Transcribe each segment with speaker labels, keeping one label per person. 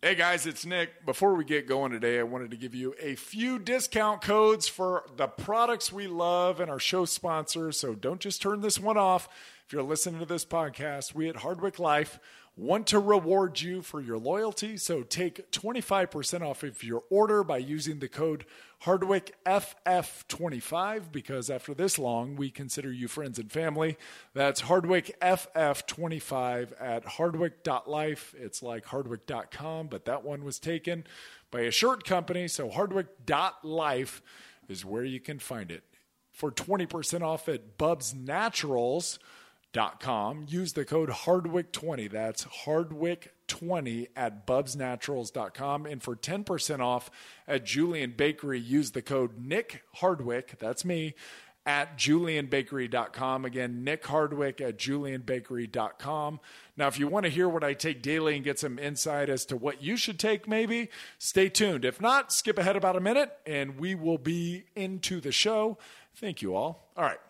Speaker 1: Hey guys, it's Nick. Before we get going today, I wanted to give you a few discount codes for the products we love and our show sponsors. So don't just turn this one off. If you're listening to this podcast, we at Hardwick Life want to reward you for your loyalty. So take 25% off of your order by using the code HardwickFF25 because after this long, we consider you friends and family. That's HardwickFF25 at hardwick.life. It's like hardwick.com, but that one was taken by a shirt company. So hardwick.life is where you can find it. For 20% off at Bubs Naturals, Dot com. Use the code Hardwick20. That's Hardwick20 at bubsnaturals.com. And for 10% off at Julian Bakery, use the code Nick Hardwick. That's me at julianbakery.com. Again, Nick Hardwick at julianbakery.com. Now, if you want to hear what I take daily and get some insight as to what you should take, maybe stay tuned. If not, skip ahead about a minute and we will be into the show. Thank you all. All right.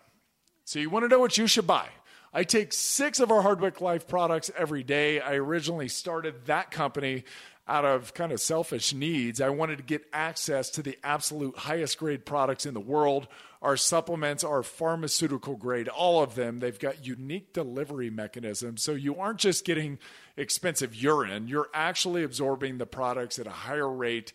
Speaker 1: So, you want to know what you should buy? I take six of our Hardwick Life products every day. I originally started that company out of kind of selfish needs. I wanted to get access to the absolute highest grade products in the world. Our supplements are pharmaceutical grade, all of them. They've got unique delivery mechanisms. So you aren't just getting expensive urine, you're actually absorbing the products at a higher rate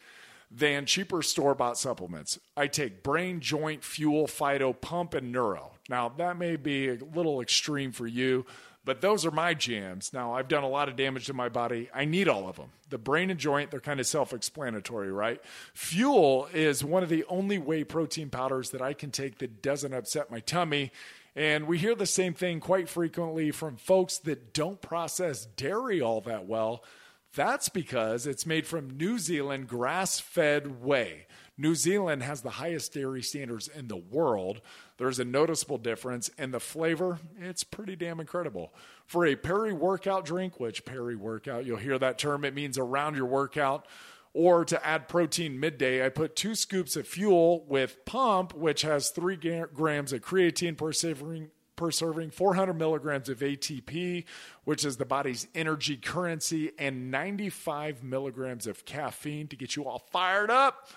Speaker 1: than cheaper store bought supplements. I take brain, joint, fuel, phyto, pump, and neuro. Now, that may be a little extreme for you, but those are my jams. Now, I've done a lot of damage to my body. I need all of them. The brain and joint, they're kind of self explanatory, right? Fuel is one of the only whey protein powders that I can take that doesn't upset my tummy. And we hear the same thing quite frequently from folks that don't process dairy all that well. That's because it's made from New Zealand grass fed whey. New Zealand has the highest dairy standards in the world. There's a noticeable difference, and the flavor, it's pretty damn incredible. For a peri workout drink, which peri workout, you'll hear that term, it means around your workout. Or to add protein midday, I put two scoops of fuel with pump, which has three grams of creatine per serving, per serving, 400 milligrams of ATP, which is the body's energy currency, and 95 milligrams of caffeine to get you all fired up.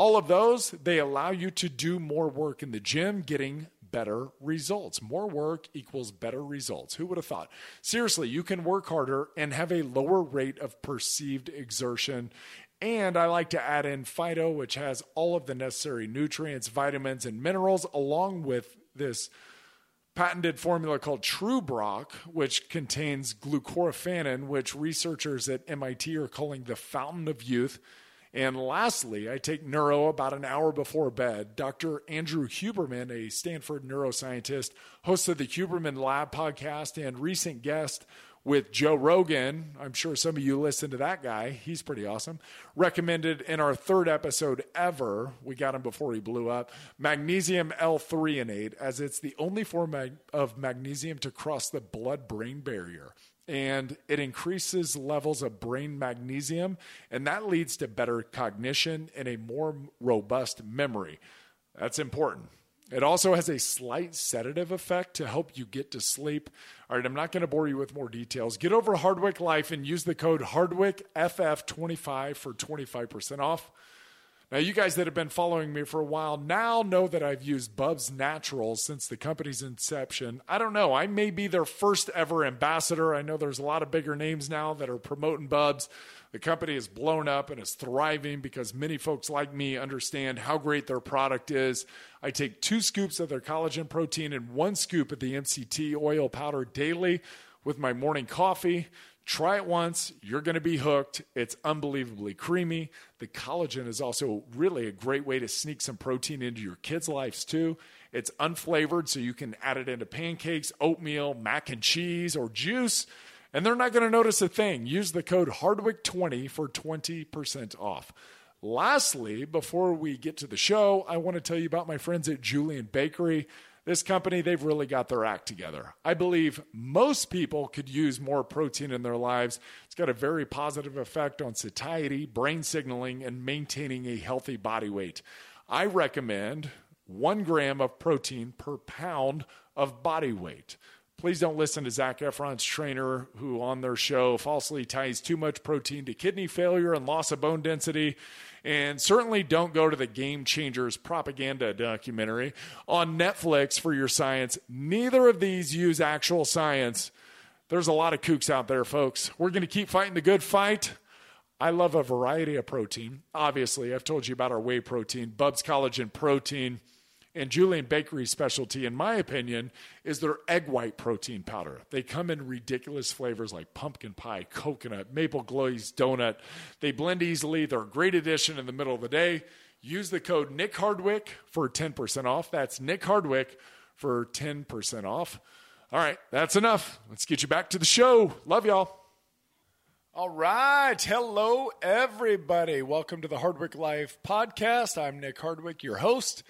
Speaker 1: All of those, they allow you to do more work in the gym, getting better results. More work equals better results. Who would have thought? Seriously, you can work harder and have a lower rate of perceived exertion. And I like to add in Phyto, which has all of the necessary nutrients, vitamins, and minerals, along with this patented formula called TrueBroc, which contains glucoraphanin, which researchers at MIT are calling the fountain of youth. And lastly, I take neuro about an hour before bed. Dr. Andrew Huberman, a Stanford neuroscientist, host of the Huberman Lab podcast and recent guest with Joe Rogan. I'm sure some of you listen to that guy. He's pretty awesome. Recommended in our third episode ever. We got him before he blew up. Magnesium L-threonate, as it's the only form of magnesium to cross the blood-brain barrier and it increases levels of brain magnesium, and that leads to better cognition and a more robust memory. That's important. It also has a slight sedative effect to help you get to sleep. All right, I'm not going to bore you with more details. Get over Hardwick Life and use the code HardwickFF25 for 25% off. Now, you guys that have been following me for a while now know that I've used Bubs Naturals since the company's inception. I don't know, I may be their first ever ambassador. I know there's a lot of bigger names now that are promoting Bubs. The company is blown up and is thriving because many folks like me understand how great their product is. I take two scoops of their collagen protein and one scoop of the MCT oil powder daily with my morning coffee. Try it once, you're going to be hooked. It's unbelievably creamy. The collagen is also really a great way to sneak some protein into your kids' lives too. It's unflavored, so you can add it into pancakes, oatmeal, mac and cheese, or juice, and they're not going to notice a thing. Use the code Hardwick20 for 20% off. Lastly, before we get to the show, I want to tell you about my friends at Julian Bakery. This company, they've really got their act together. I believe most people could use more protein in their lives. It's got a very positive effect on satiety, brain signaling, and maintaining a healthy body weight. I recommend one gram of protein per pound of body weight. Please don't listen to Zac Efron's trainer, who on their show falsely ties too much protein to kidney failure and loss of bone density. And certainly don't go to the Game Changers propaganda documentary on Netflix for your science. Neither of these use actual science. There's a lot of kooks out there, folks. We're going to keep fighting the good fight. I love a variety of protein. Obviously, I've told you about our whey protein, Bubs Collagen Protein. And Julian Bakery's specialty, in my opinion, is their egg white protein powder. They come in ridiculous flavors like pumpkin pie, coconut, maple glazed donut. They blend easily. They're a great addition in the middle of the day. Use the code Nick Hardwick for 10% off. That's Nick Hardwick for 10% off. All right, that's enough. Let's get you back to the show. Love y'all. All right. Hello, everybody. Welcome to the Hardwick Life podcast. I'm Nick Hardwick, your host.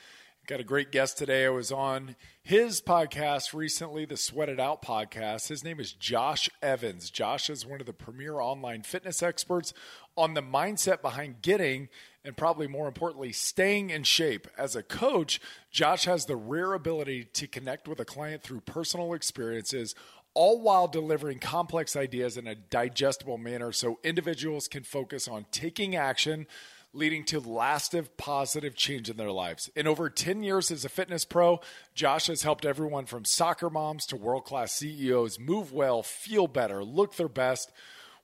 Speaker 1: Got a great guest today. I was on his podcast recently, the Sweat It Out podcast. His name is Josh Evans. Josh is one of the premier online fitness experts on the mindset behind getting and probably more importantly, staying in shape. As a coach, Josh has the rare ability to connect with a client through personal experiences all while delivering complex ideas in a digestible manner so individuals can focus on taking action leading to lasting positive change in their lives. In over 10 years as a fitness pro, Josh has helped everyone from soccer moms to world class CEOs move well, feel better, look their best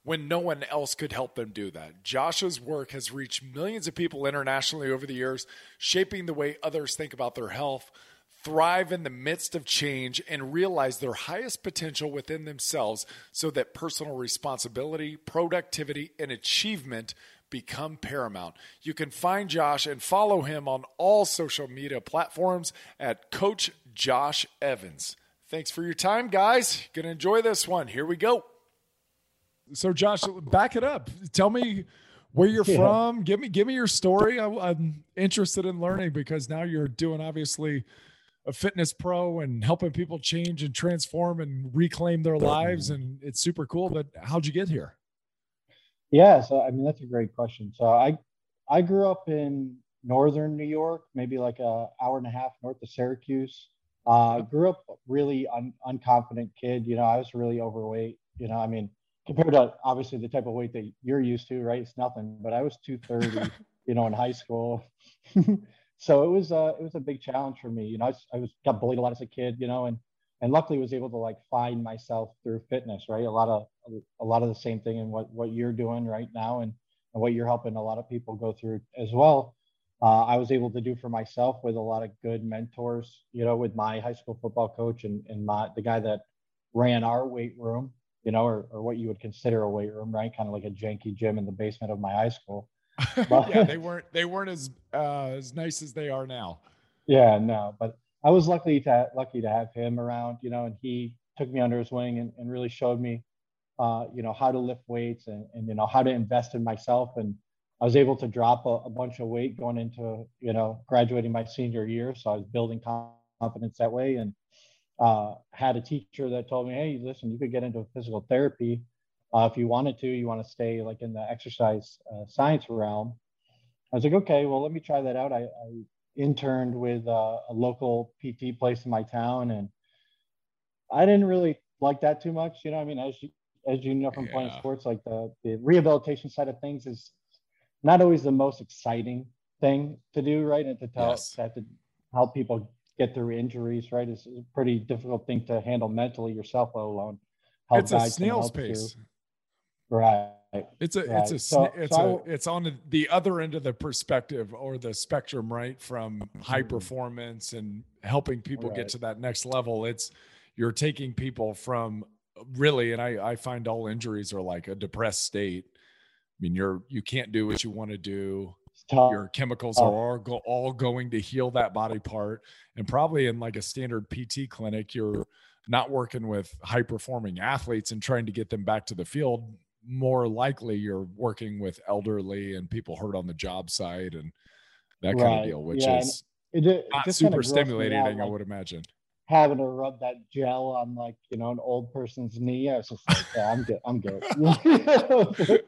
Speaker 1: when no one else could help them do that. Josh's work has reached millions of people internationally over the years, shaping the way others think about their health, thrive in the midst of change, and realize their highest potential within themselves so that personal responsibility, productivity, and achievement become paramount. You can find Josh and follow him on all social media platforms at Coach Josh Evans. Thanks for your time, guys. Gonna enjoy this one. Here we go. So, Josh, back it up. Tell me where you're yeah. from. Give me give me your story. I, I'm interested in learning because now you're doing obviously a fitness pro and helping people change and transform and reclaim their lives, and it's super cool. But how'd you get here?
Speaker 2: Yeah, so I mean that's a great question. So I I grew up in northern New York, maybe like a hour and a half north of Syracuse. Uh, grew up really un, unconfident kid. You know, I was really overweight. You know, I mean, compared to obviously the type of weight that you're used to, right? It's nothing. But I was 230. you know, in high school. so it was uh, it was a big challenge for me. You know, I was, I was got bullied a lot as a kid. You know, and and luckily was able to like find myself through fitness right a lot of a lot of the same thing in what what you're doing right now and, and what you're helping a lot of people go through as well. Uh, i was able to do for myself with a lot of good mentors you know with my high school football coach and, and my the guy that ran our weight room you know or, or what you would consider a weight room right? Kind of like a janky gym in the basement of my high school.
Speaker 1: But, yeah they weren't they weren't as uh, as nice as they are now.
Speaker 2: Yeah no but I was lucky to lucky to have him around, you know, and he took me under his wing and, and really showed me, uh, you know, how to lift weights and, and, you know, how to invest in myself. And I was able to drop a, a bunch of weight going into, you know, graduating my senior year. So I was building confidence that way and uh, had a teacher that told me, hey, listen, you could get into physical therapy uh, if you wanted to. You want to stay like in the exercise uh, science realm. I was like, okay, well, let me try that out. I, I interned with a, a local PT place in my town, and I didn't really like that too much. You know, I mean, as you as you know from yeah. playing sports, like the the rehabilitation side of things is not always the most exciting thing to do, right? And to tell yes. to, to help people get through injuries, right, is a pretty difficult thing to handle mentally yourself, let alone
Speaker 1: help it's a snail's pace.
Speaker 2: You. Right.
Speaker 1: It's a right. it's a so, it's so a it's on the other end of the perspective or the spectrum, right? From high mm-hmm. performance and helping people right. get to that next level. It's you're taking people from really, and I I find all injuries are like a depressed state. I mean, you're you can't do what you want to do. your chemicals
Speaker 2: Oh.
Speaker 1: are all, go, all going to heal that body part and probably in like a standard pt clinic you're not working with high performing athletes and trying to get them back to the field more likely you're working with elderly and people hurt on the job site and that kind
Speaker 2: Right.
Speaker 1: of deal which
Speaker 2: Yeah,
Speaker 1: is
Speaker 2: It, it
Speaker 1: not super stimulating
Speaker 2: out,
Speaker 1: i would imagine
Speaker 2: having to rub that gel on like you know an old person's knee. I was just like, yeah, I'm good. I'm good.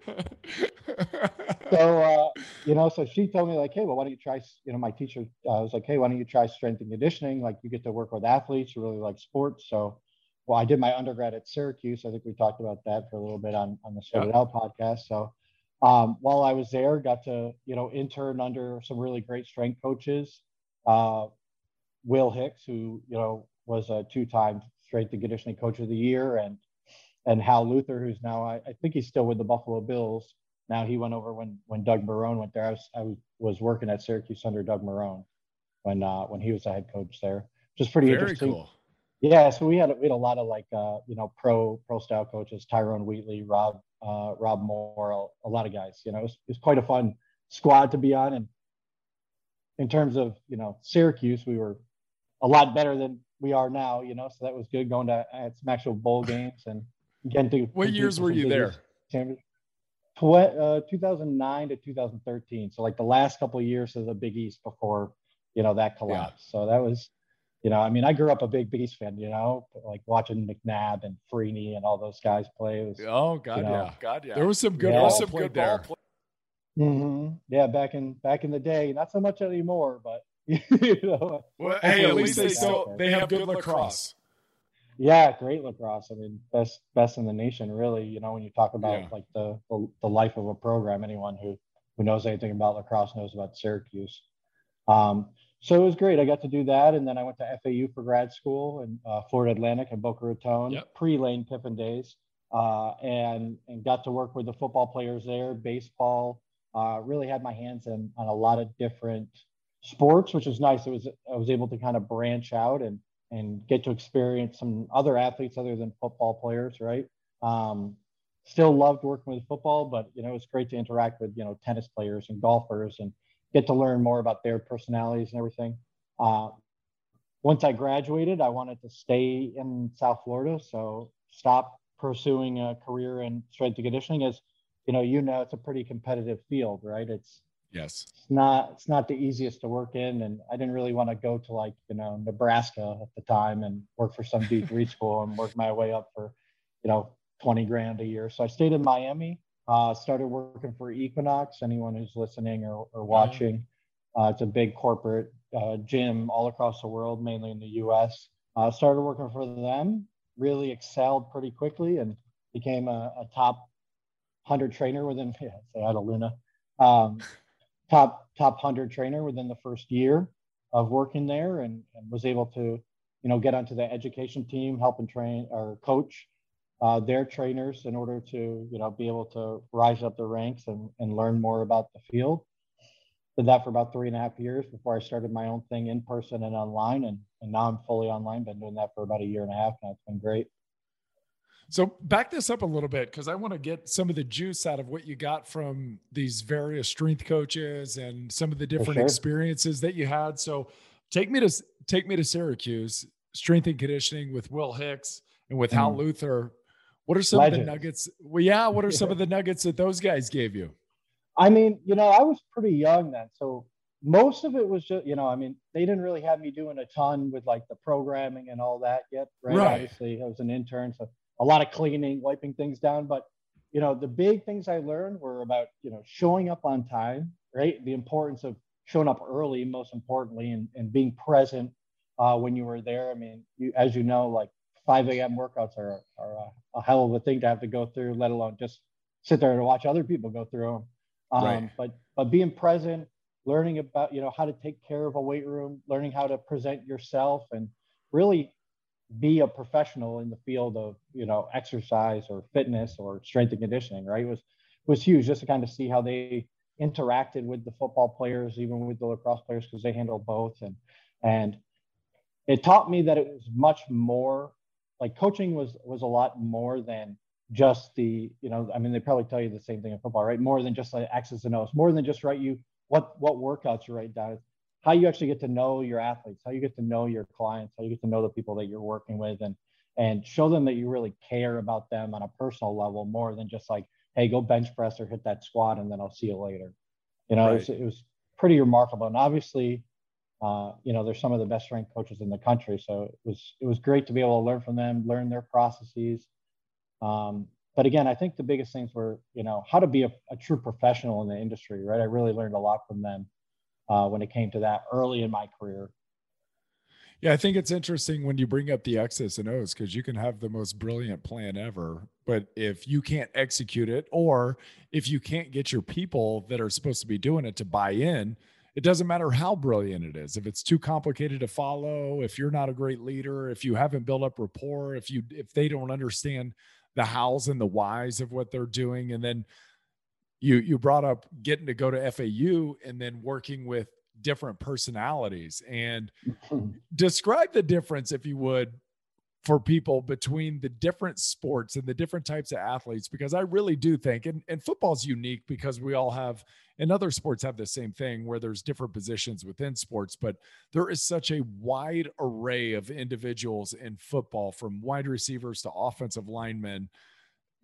Speaker 2: so uh, you know, so she told me like, hey, well, why don't you try? You know, my teacher uh, was like, hey, why don't you try strength and conditioning? Like, you get to work with athletes who really like sports. So, well, I did my undergrad at Syracuse. I think we talked about that for a little bit on on the Sweat It Out podcast. So. Um, while I was there, got to you know intern under some really great strength coaches. Uh, Will Hicks, who you know was a two-time strength and conditioning coach of the year, and and Hal Luther, who's now I, I think he's still with the Buffalo Bills. Now he went over when when Doug Marrone went there. I was I was, working at Syracuse under Doug Marrone when uh, when he was the head coach there. Just pretty
Speaker 1: very
Speaker 2: interesting.
Speaker 1: cool
Speaker 2: Yeah, so we had we had a lot of like uh, you know pro pro style coaches, Tyrone Wheatley, Rob uh, Rob Moore, a, a lot of guys. You know, it was, it was quite a fun squad to be on. And in terms of you know Syracuse, we were a lot better than we are now. You know, so that was good going to uh, some actual bowl games and getting to.
Speaker 1: what years were you there
Speaker 2: East champions. Uh, 2009 to 2013. So like the last couple of years of the Big East before you know that collapse. So that was you know, I mean, I grew up a big Big East fan, you know, like watching McNabb and Freeney and all those guys play. Was,
Speaker 1: oh god
Speaker 2: know,
Speaker 1: yeah god yeah there was some good
Speaker 2: Yeah.
Speaker 1: ball
Speaker 2: Some
Speaker 1: played there
Speaker 2: Mhm. yeah, back in back in the day, not so much anymore, but you know,
Speaker 1: well, hey at least they still they have good lacrosse
Speaker 2: yeah, great lacrosse. I mean, best best in the nation, really. You know, when you talk about
Speaker 1: Yeah.
Speaker 2: like the, the the life of a program, anyone who who knows anything about lacrosse knows about Syracuse. Um, so it was great. I got to do that, and then I went to FAU for grad school in uh, Florida Atlantic and Boca Raton,
Speaker 1: Yep.
Speaker 2: pre Lane Kiffin days, uh, and and got to work with the football players there, baseball. Uh, really had my hands in on a lot of different sports, which was nice. It was I was able to kind of branch out and and get to experience some other athletes other than football players, right? Um, still loved working with football, but you know it's great to interact with you know tennis players and golfers and get to learn more about their personalities and everything. Uh, once I graduated, I wanted to stay in South Florida, so stopped pursuing a career in strength and conditioning. As you know, you know, it's a pretty competitive field, right? It's
Speaker 1: yes.
Speaker 2: It's not it's not the easiest to work in and i didn't really want to go to like you know nebraska at the time and work for some d3 school and work my way up for you know 20 grand a year. So i stayed in miami uh, started working for equinox. Anyone who's listening or, or watching uh, it's a big corporate uh, gym all across the world mainly in the us uh, started working for them really excelled pretty quickly and became a, a top 100 trainer within yeah, say out of luna. Um, top top 100 trainer within the first year of working there and, and was able to you know get onto the education team help and train or coach uh, their trainers in order to you know be able to rise up the ranks and, and learn more about the field. Did that for about three and a half years before i started my own thing in person and online. And, and now i'm fully online been doing that for about a year and a half now it's been great
Speaker 1: So back this up a little bit because I want to get some of the juice out of what you got from these various strength coaches and some of the different
Speaker 2: sure.
Speaker 1: experiences that you had. So take me to take me to Syracuse, strength and conditioning with Will Hicks and with Hal
Speaker 2: Mm.
Speaker 1: Luther. What are some of the nuggets? Well, yeah, what are some of the nuggets that those guys gave you?
Speaker 2: I mean, you know, I was pretty young then. So most of it was just, you know, I mean, they didn't really have me doing a ton with like the programming and all that yet, right?
Speaker 1: Right.
Speaker 2: Obviously, I was an intern, so a lot of cleaning, wiping things down. But, you know, the big things I learned were about, you know, showing up on time, right? The importance of showing up early, most importantly, and, and being present uh, when you were there. I mean, you, as you know, like 5 a.m. workouts are, are a, a hell of a thing to have to go through, let alone just sit there and watch other people go through them. Um,
Speaker 1: Right.
Speaker 2: But but being present, learning about you know how to take care of a weight room, learning how to present yourself, and really be a professional in the field of you know exercise or fitness or strength and conditioning. Right was was huge just to kind of see how they interacted with the football players, even with the lacrosse players, because they handle both and and it taught me that it was much more like coaching was was a lot more than just the you know i mean they probably tell you the same thing in football right more than just like x's and o's more than just right you what what workouts you write down. How you actually get to know your athletes, how you get to know your clients, how you get to know the people that you're working with, and and show them that you really care about them on a personal level more than just like, hey, go bench press or hit that squat, and then I'll see you later. You know,
Speaker 1: Right.
Speaker 2: it, was, it was pretty remarkable, and obviously. Uh, you know, they're some of the best strength coaches in the country, so it was it was great to be able to learn from them, learn their processes, um, but again, I think the biggest things were, you know, how to be a, a true professional in the industry, right? I really learned a lot from them uh, when it came to that early in my career.
Speaker 1: Yeah, I think it's interesting when you bring up the X's and O's because you can have the most brilliant plan ever. But if you can't execute it, or if you can't get your people that are supposed to be doing it to buy in, it doesn't matter how brilliant it is. If it's too complicated to follow, if you're not a great leader, if you haven't built up rapport, if you if they don't understand the hows and the whys of what they're doing, and then you you brought up getting to go to FAU and then working with different personalities. And describe the difference if you would for people between the different sports and the different types of athletes because i really do think and, and football's unique because we all have and other sports have the same thing where there's different positions within sports but there is such a wide array of individuals in football from wide receivers to offensive linemen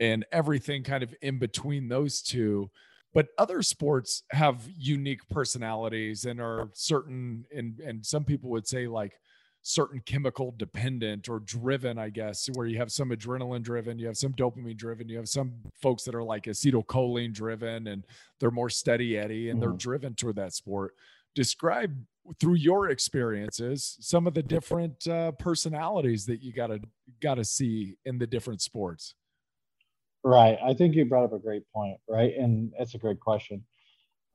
Speaker 1: and everything kind of in between those two. But other sports have unique personalities and are certain and and some people would say like certain chemical dependent or driven i guess where you have some adrenaline driven you have some dopamine driven you have some folks that are like acetylcholine driven and they're more steady eddy and they're
Speaker 2: Mhm.
Speaker 1: driven toward that sport. Describe through your experiences some of the different uh, personalities that you gotta gotta see in the different sports
Speaker 2: Right. I think you brought up a great point, right? And it's a great question.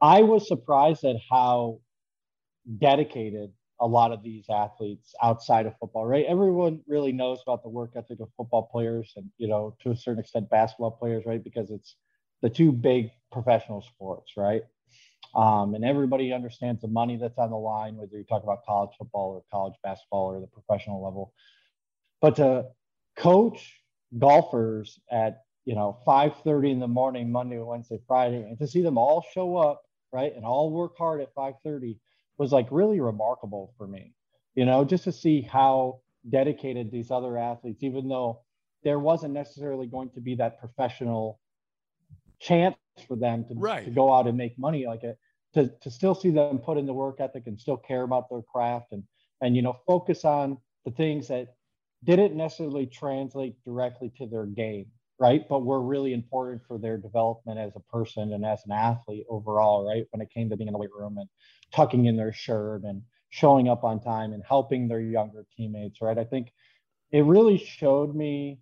Speaker 2: I was surprised at how dedicated a lot of these athletes outside of football, right? Everyone really knows about the work ethic of football players and, you know, to a certain extent, basketball players, right? Because it's the two big professional sports, right? Um, and everybody understands the money that's on the line, whether you talk about college football or college basketball or the professional level. But to coach golfers at you know 5:30 in the morning, Monday, Wednesday, Friday, and to see them all show up, right, and all work hard at 5:30 was like really remarkable for me. You know, just to see how dedicated these other athletes, even though there wasn't necessarily going to be that professional chance for them to,
Speaker 1: Right.
Speaker 2: to go out and make money like it to, to still see them put in the work ethic and still care about their craft and and you know focus on the things that didn't necessarily translate directly to their game right? But were really important for their development as a person and as an athlete overall right? When it came to being in the weight room and tucking in their shirt and showing up on time and helping their younger teammates right? I think it really showed me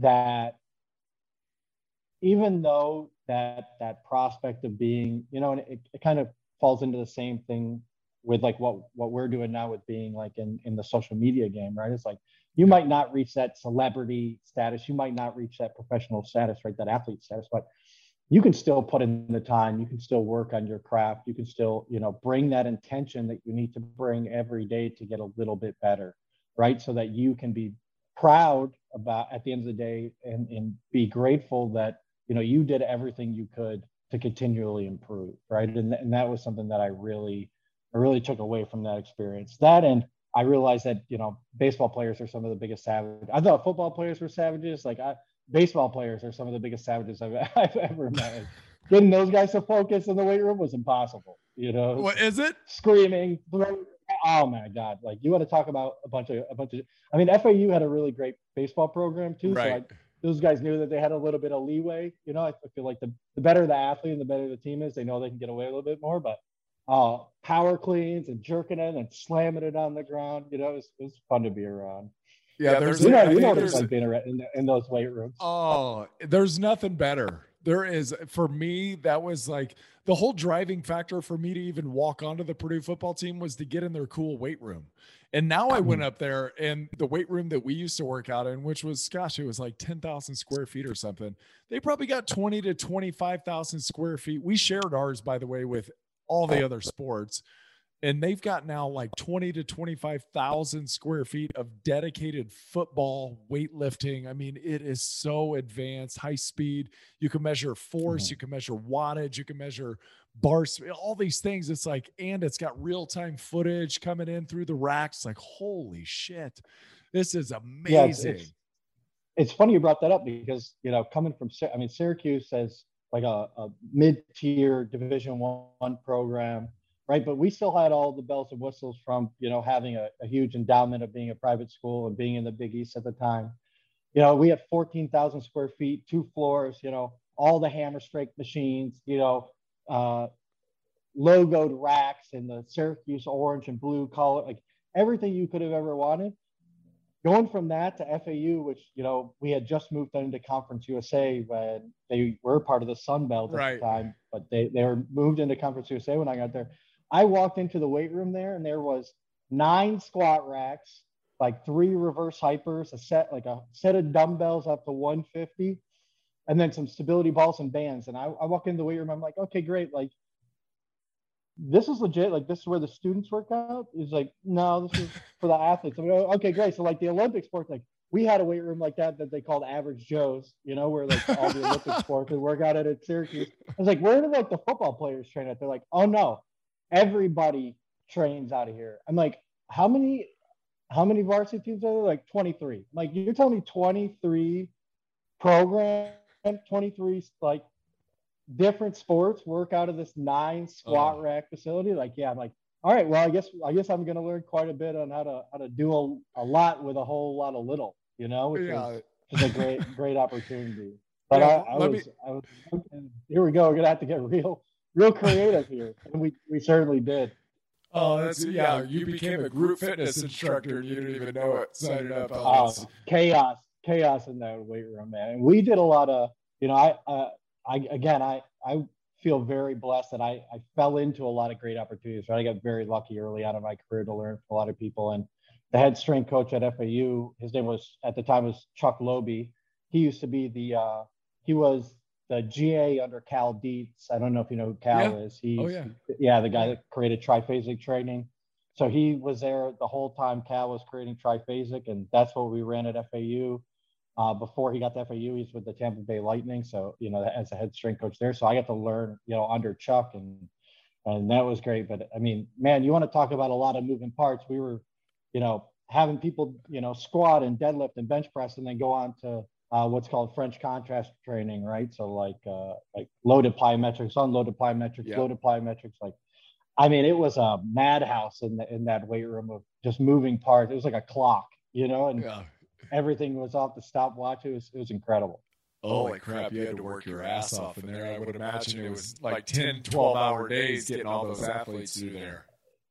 Speaker 2: that even though that that prospect of being you know and it, it kind of falls into the same thing with like what what we're doing now with being like in in the social media game right? It's like you might not reach that celebrity status. You might not reach that professional status right? That athlete status but you can still put in the time. You can still work on your craft. You can still you know bring that intention that you need to bring every day to get a little bit better right? So that you can be proud about at the end of the day and, and be grateful that you know you did everything you could to continually improve right? And, and that was something that i really i really took away from that experience. That and i realized that you know baseball players are some of the biggest savages. I thought football players were savages. Like I, baseball players are some of the biggest savages i've, I've ever met. Getting those guys to focus in the weight room was impossible you know?
Speaker 1: What is it?
Speaker 2: Screaming oh my god. Like you want to talk about a bunch of a bunch of i mean fau had a really great baseball program too so I,
Speaker 1: right
Speaker 2: those guys knew that they had a little bit of leeway. You know, I feel like the, the better the athlete and the better the team is, they know they can get away a little bit more. But uh, power cleans and jerking it and slamming it on the ground, you know, it was, it was fun to be around.
Speaker 1: yeah, Yeah, there's
Speaker 2: You know, you
Speaker 1: think
Speaker 2: know what
Speaker 1: there's-
Speaker 2: it's like being around in, in those weight rooms.
Speaker 1: Oh, there's nothing better. There is for me, that was like the whole driving factor for me to even walk onto the Purdue football team was to get in their cool weight room. And now I went up there and the weight room that we used to work out in, which was gosh, it was like 10,000 square feet or something. They probably got 20 to 25,000 square feet. We shared ours, by the way, with all the other sports. And they've got now like 20 to 25,000 square feet of dedicated football weightlifting. I mean, it is so advanced, high speed. You can measure force,
Speaker 2: Mhm.
Speaker 1: you can measure wattage, you can measure bars, all these things. It's like, and it's got real time footage coming in through the racks. Like, holy shit, this is amazing.
Speaker 2: Yeah, it's, it's, it's funny you brought that up because you know coming from I mean Syracuse says like a, a mid-tier Division One program, right? But we still had all the bells and whistles from you know having a, a huge endowment of being a private school and being in the Big East at the time. You know, we had 14,000 square feet, two floors. You know, all the Hammer Strength machines. You know, uh, logoed racks and the Syracuse orange and blue color, like everything you could have ever wanted. Going from that to FAU, which you know we had just moved into Conference USA when they were part of the Sun Belt at
Speaker 1: Right.
Speaker 2: the time, but they they were moved into Conference USA when I got there. I walked into the weight room there, and there was nine squat racks, like three reverse hypers, a set like a set of dumbbells up to 150, and then some stability balls and bands. And I, I walk into the weight room, I'm like, okay, great, like this is legit. Like this is where the students work out. It's like, no, this is for the athletes. I'm like, "Oh, okay, great. So like the Olympic sports, like we had a weight room like that that they called average Joes, you know, where like all the Olympic sports would work out at at Syracuse. I was like, where do like the football players train at? They're like, oh no, everybody trains out of here. I'm like, how many how many varsity teams are there? Like 23. I'm like, you're telling me 23 program, 23 like different sports work out of this nine squat
Speaker 1: Oh.
Speaker 2: rack facility? Like, yeah, I'm like, all right, well, I guess I guess I'm gonna learn quite a bit on how to how to do a, a lot with a whole lot of little, you know, which
Speaker 1: Yeah.
Speaker 2: is just a great great opportunity. But
Speaker 1: Yeah,
Speaker 2: I, I was, I was here we go. We're gonna have to get real real creative here. And we we certainly did.
Speaker 1: Oh, that's yeah. You became a group fitness instructor and you didn't even know it. Signing up. Oh,
Speaker 2: chaos, chaos in that weight room, man. And we did a lot of, you know, I, uh, I again, I, I feel very blessed that I, I fell into a lot of great opportunities. Right, I got very lucky early on in my career to learn from a lot of people. And the head strength coach at FAU, his name was at the time was Chuck Loby. He used to be the, uh, he was the GA under Cal Dietz. I don't know if you know who Cal
Speaker 1: Yeah.
Speaker 2: is. He's,
Speaker 1: Oh, yeah.
Speaker 2: yeah, the guy that created triphasic training. So he was there the whole time Cal was creating triphasic, and that's what we ran at FAU. Uh, before he got to FAU, he's with the Tampa Bay Lightning. So you know, as a head strength coach there, so I got to learn, you know, under Chuck, and and that was great. But I mean, man, you want to talk about a lot of moving parts? We were, you know, having people, you know, squat and deadlift and bench press, and then go on to uh, what's called French contrast training, right? So like uh, like loaded plyometrics, unloaded plyometrics,
Speaker 1: Yeah.
Speaker 2: loaded plyometrics, like I mean, it was a madhouse in the, in that weight room of just moving parts. It was like a clock, you know, and
Speaker 1: yeah.
Speaker 2: Everything was off the stopwatch. It was it was incredible.
Speaker 1: Holy crap, you had to work your ass off in there. I would imagine it was like 10, 12 hour days getting all those athletes through there.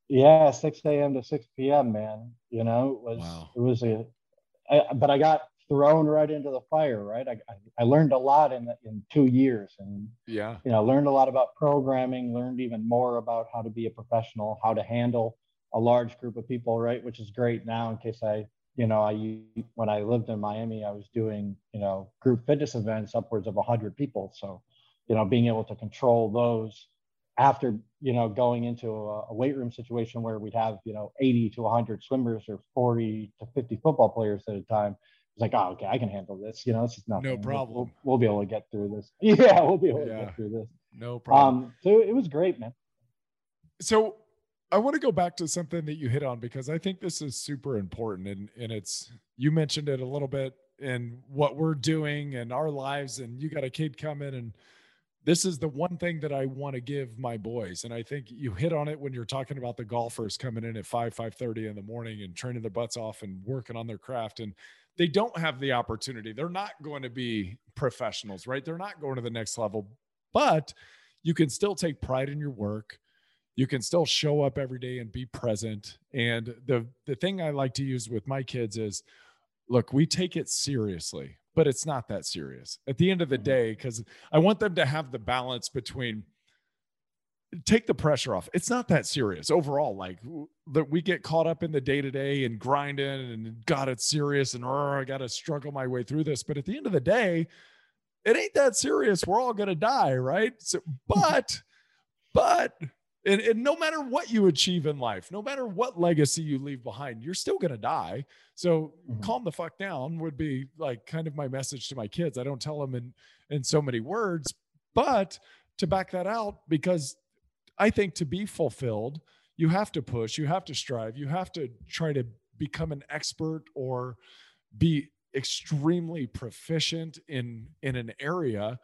Speaker 2: Yeah, 6 a.m. to 6 p.m. Man, you know, it was
Speaker 1: Wow.
Speaker 2: it was a, I, but I got thrown right into the fire. Right, I I, I learned a lot in in two years, and
Speaker 1: Yeah.
Speaker 2: you know, learned a lot about programming, learned even more about how to be a professional, how to handle a large group of people, right? Which is great now in case I, you know, I when I lived in Miami, I was doing, you know, group fitness events upwards of 100 people. So, you know, being able to control those after, you know, going into a, a weight room situation where we'd have, you know, 80 to 100 swimmers or 40 to 50 football players at a time. It's like, oh, okay, I can handle this. You know, this is nothing. We'll-
Speaker 1: problem.
Speaker 2: We'll, we'll be able to get through this. Yeah, we'll be able to get through this.
Speaker 1: No problem.
Speaker 2: Um, so it was great, man.
Speaker 1: so I want to go back to something that you hit on because I think this is super important and and it's you mentioned it a little bit in what we're doing and our lives and you got a kid coming and this is the one thing that I want to give my boys. And I think you hit on it when you're talking about the golfers coming in at 5 5:30 in the morning and training their butts off and working on their craft and they don't have the opportunity. They're not going to be professionals right? They're not going to the next level but you can still take pride in your work you can still show up every day and be present. And the the thing i like to use with my kids is look we take it seriously but it's not that serious. At the end of the mm-hmm. day because i want them to have the balance between take the pressure off. It's not that serious overall like that we get caught up in the day to day and grinding and god it's serious and "Arr, i gotta struggle my way through this. But at the end of the day it ain't that serious. We're all gonna die right? So mm-hmm. but but and, and no matter what you achieve in life, no matter what legacy you leave behind, you're still gonna die. So
Speaker 2: Mhm.
Speaker 1: calm the fuck down would be like kind of my message to my kids. I don't tell them in in so many words, but to back that out, because I think to be fulfilled, you have to push, you have to strive, you have to try to become an expert or be extremely proficient in in an area.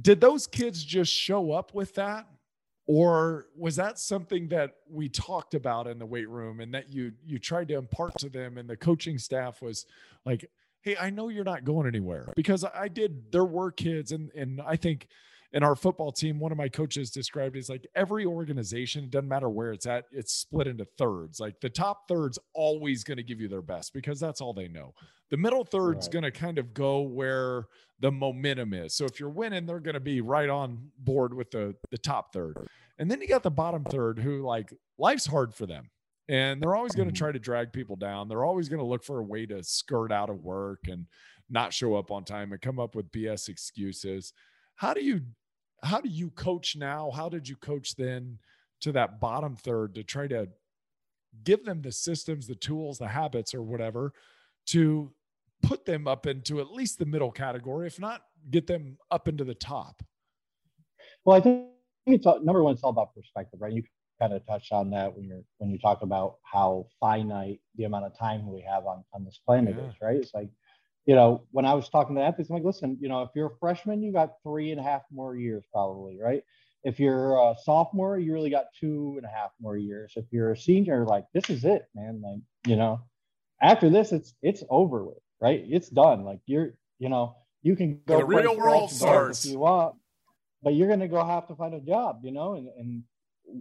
Speaker 1: Did those kids just show up with that? Or was that something that we talked about in the weight room and that you you tried to impart to them and the coaching staff was like, hey, I know you're not going anywhere because I did. There were kids, and and I think in our football team, one of my coaches described it as like every organization, it doesn't matter where it's at, it's split into thirds. Like the top third's always going to give you their best because that's all they know. The middle third's
Speaker 2: Right.
Speaker 1: going to kind of go where the momentum is. So if you're winning, they're going to be right on board with the the top third. And then you got the bottom third who like life's hard for them. And they're always going to
Speaker 2: Mhm.
Speaker 1: try to drag people down. They're always going to look for a way to skirt out of work and not show up on time and come up with BS excuses. How do you how do you coach now? How did you coach then to that bottom third to try to give them the systems, the tools, the habits or whatever to put them up into at least the middle category, if not get them up into the top?
Speaker 2: Well, I think it's all, number one. It's all about perspective, right? You kind of touched on that when you're when you talk about how finite the amount of time we have on on this planet
Speaker 1: Yeah.
Speaker 2: is, right? It's like, you know, when I was talking to athletes, I'm like, listen, you know, if you're a freshman, you got three and a half more years probably, right? If you're a sophomore, you really got two and a half more years. If you're a senior, like this is it, man. Like, you know, after this, it's it's over with, right? It's done. Like you're, you know, you can go
Speaker 1: The real world starts.
Speaker 2: if you want, but you're going to go have to find a job, you know, and, and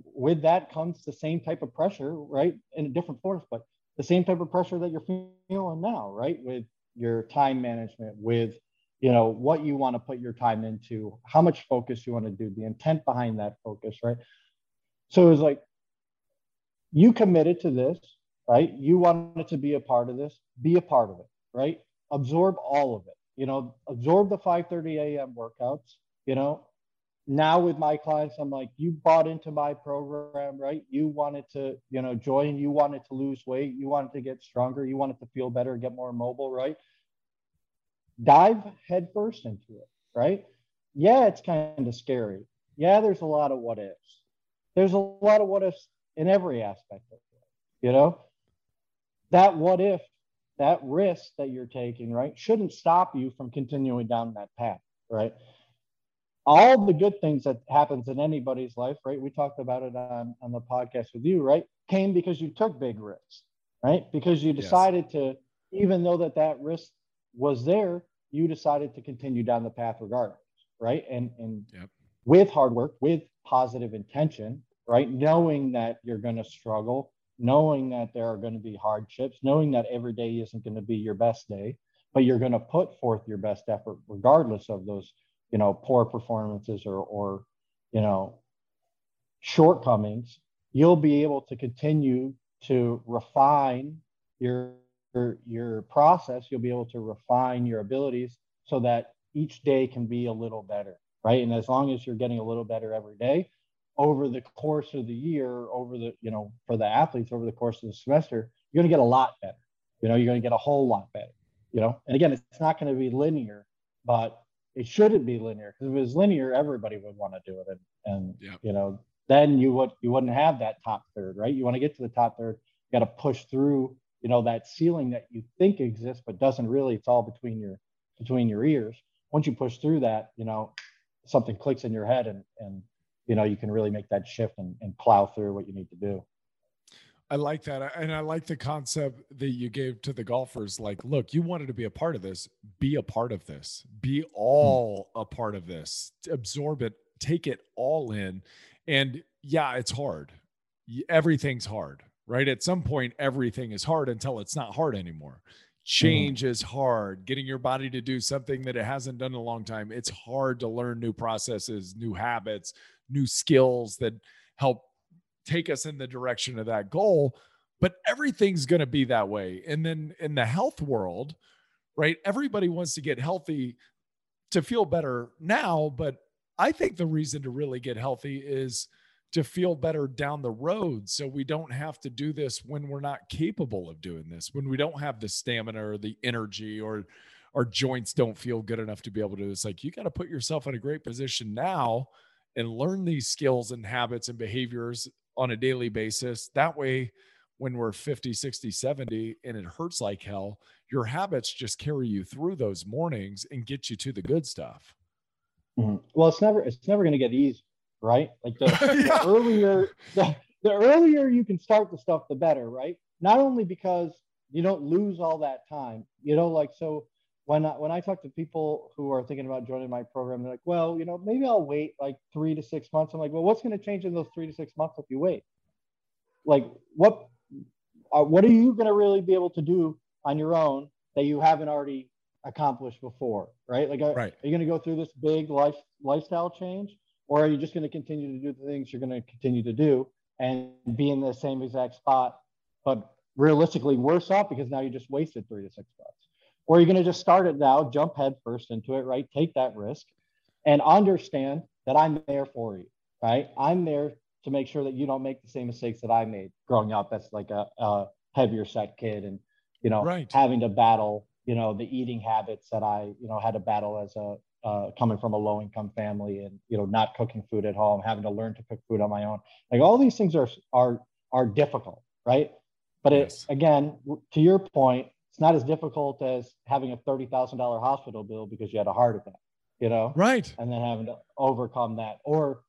Speaker 2: with that comes the same type of pressure, right? In a different forms, but the same type of pressure that you're feeling now, right? With your time management, with, you know, what you want to put your time into, how much focus you want to do, the intent behind that focus, right? So it's like, you committed to this, right? You wanted to be a part of this, be a part of it, right? Absorb all of it, you know, absorb the 5:30 a.m. workouts, you know. Now with my clients, I'm like, you bought into my program, right? You wanted to, you know, join, you wanted to lose weight, you wanted to get stronger, you wanted to feel better, get more mobile, right? Dive headfirst into it, right? Yeah, it's kind of scary. Yeah, there's a lot of what ifs. There's a lot of what ifs in every aspect of it, you know? That what if, that risk that you're taking, right, shouldn't stop you from continuing down that path, right? All the good things that happens in anybody's life, right? We talked about it on, on the podcast with you, right? Came because you took big risks, right? Because you
Speaker 1: Yes.
Speaker 2: decided to, even though that that risk was there, you decided to continue down the path regardless, right? And and
Speaker 1: Yep.
Speaker 2: with hard work, with positive intention, right? Knowing that you're going to struggle, knowing that there are going to be hardships, knowing that every day isn't going to be your best day, but you're going to put forth your best effort regardless of those you know poor performances or or you know shortcomings you'll be able to continue to refine your your, your process. You'll be able to refine your abilities so that each day can be a little better right? And as long as you're getting a little better every day over the course of the year over the you know for the athletes over the course of the semester you're going to get a lot better. You know you're going to get a whole lot better you know? And again it's not going to be linear but it shouldn't be linear because if it was linear, everybody would want to do it, and, and you know, then you would you wouldn't have that top third, right? You want to get to the top third, you got to push through, you know, that ceiling that you think exists but doesn't really. It's all between your between your ears. Once you push through that, you know, something clicks in your head, and and you know, you can really make that shift and, and plow through what you need to do.
Speaker 1: I like that. And I like the concept that you gave to the golfers. Like, look, you wanted to be a part of this, be a part of this, be hmm. all a part of this, absorb it, take it all in. And yeah, it's hard. Everything's hard, right? At some point, everything is hard until it's not hard anymore. Hmm. Change is hard. Getting your body to do something that it hasn't done in a long time. It's hard to learn new processes, new habits, new skills that help take us in the direction of that goal but everything's going to be that way. And then in the health world right everybody wants to get healthy to feel better now but i think the reason to really get healthy is to feel better down the road. So we don't have to do this when we're not capable of doing this when we don't have the stamina or the energy or our joints don't feel good enough to be able to do this. Like you got to put yourself in a great position now and learn these skills and habits and behaviors on a daily basis. That way, when we're 50, 60, 70, and it hurts like hell, your habits just carry you through those mornings and get you to the good stuff.
Speaker 2: Mhm. Well, it's never it's never going to get easy, right? Like the,
Speaker 1: Yeah.
Speaker 2: the earlier the, the earlier you can start the stuff, the better, right? Not only because you don't lose all that time, you know, like so when I, when I talk to people who are thinking about joining my program, they're like, well, you know, maybe I'll wait like three to six months. I'm like, well, what's going to change in those three to six months if you wait? Like, what uh, what are you going to really be able to do on your own that you haven't already accomplished before, right? Like, are,
Speaker 1: Right.
Speaker 2: are you going to go through this big life lifestyle change, or are you just going to continue to do the things you're going to continue to do and be in the same exact spot, but realistically worse off because now you just wasted three to six months? Or are you going to just start it now, jump head first into it, right? Take that risk, and understand that I'm there for you, right? I'm there to make sure that you don't make the same mistakes that I made growing up as like a, a heavier set kid, and you know,
Speaker 1: Right.
Speaker 2: having to battle, you know, the eating habits that I, you know, had to battle as a uh, coming from a low income family, and you know, not cooking food at home, having to learn to cook food on my own. Like all these things are are are difficult, right? But it
Speaker 1: Yes.
Speaker 2: again, to your point, it's not as difficult as having a thirty thousand dollar hospital bill because you had a heart attack, you know,
Speaker 1: Right.
Speaker 2: and then having to overcome that. Or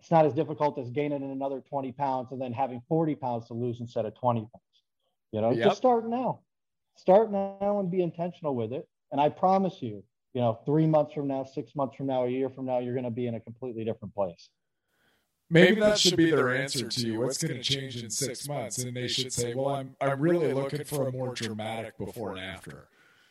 Speaker 2: it's not as difficult as gaining another 20 pounds and then having 40 pounds to lose instead of 20 pounds. You know,
Speaker 1: Yep.
Speaker 2: just start now. Start now and be intentional with it. And I promise you, you know, three months from now, six months from now, a year from now, you're going to be in a completely different place.
Speaker 1: Maybe that should be their answer to you. What's going to change in six months? And they should say, "Well, I'm I'm really looking for a more dramatic before and after."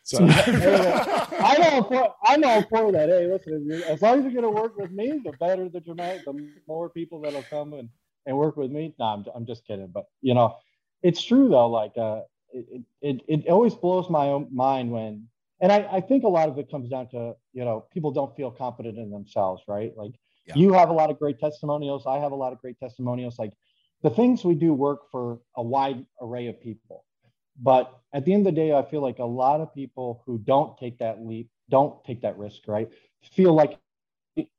Speaker 1: So,
Speaker 2: I'm all for, I'm all for that. Hey, listen, as long as you're going to work with me, the better the dramatic, the more people that'll come and, and work with me. No, I'm, I'm just kidding. But, you know, it's true though. Like, uh, it, it, it always blows my own mind when, and I, I think a lot of it comes down to, you know, people don't feel confident in themselves, right? Like
Speaker 1: Yeah.
Speaker 2: you have a lot of great testimonials. I have a lot of great testimonials. Like the things we do work for a wide array of people. But at the end of the day, I feel like a lot of people who don't take that leap, don't take that risk, right? Feel like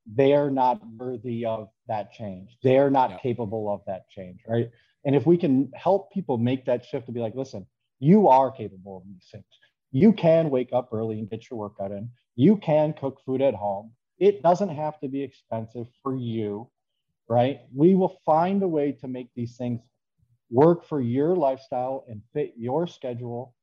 Speaker 2: they're not worthy of that change. They're not
Speaker 1: Yeah.
Speaker 2: capable of that change, right? And if we can help people make that shift to be like, listen, you are capable of these things. You can wake up early and get your workout in. You can cook food at home. It doesn't have to be expensive for you, right? We will find a way to make these things work for your lifestyle and fit your schedule.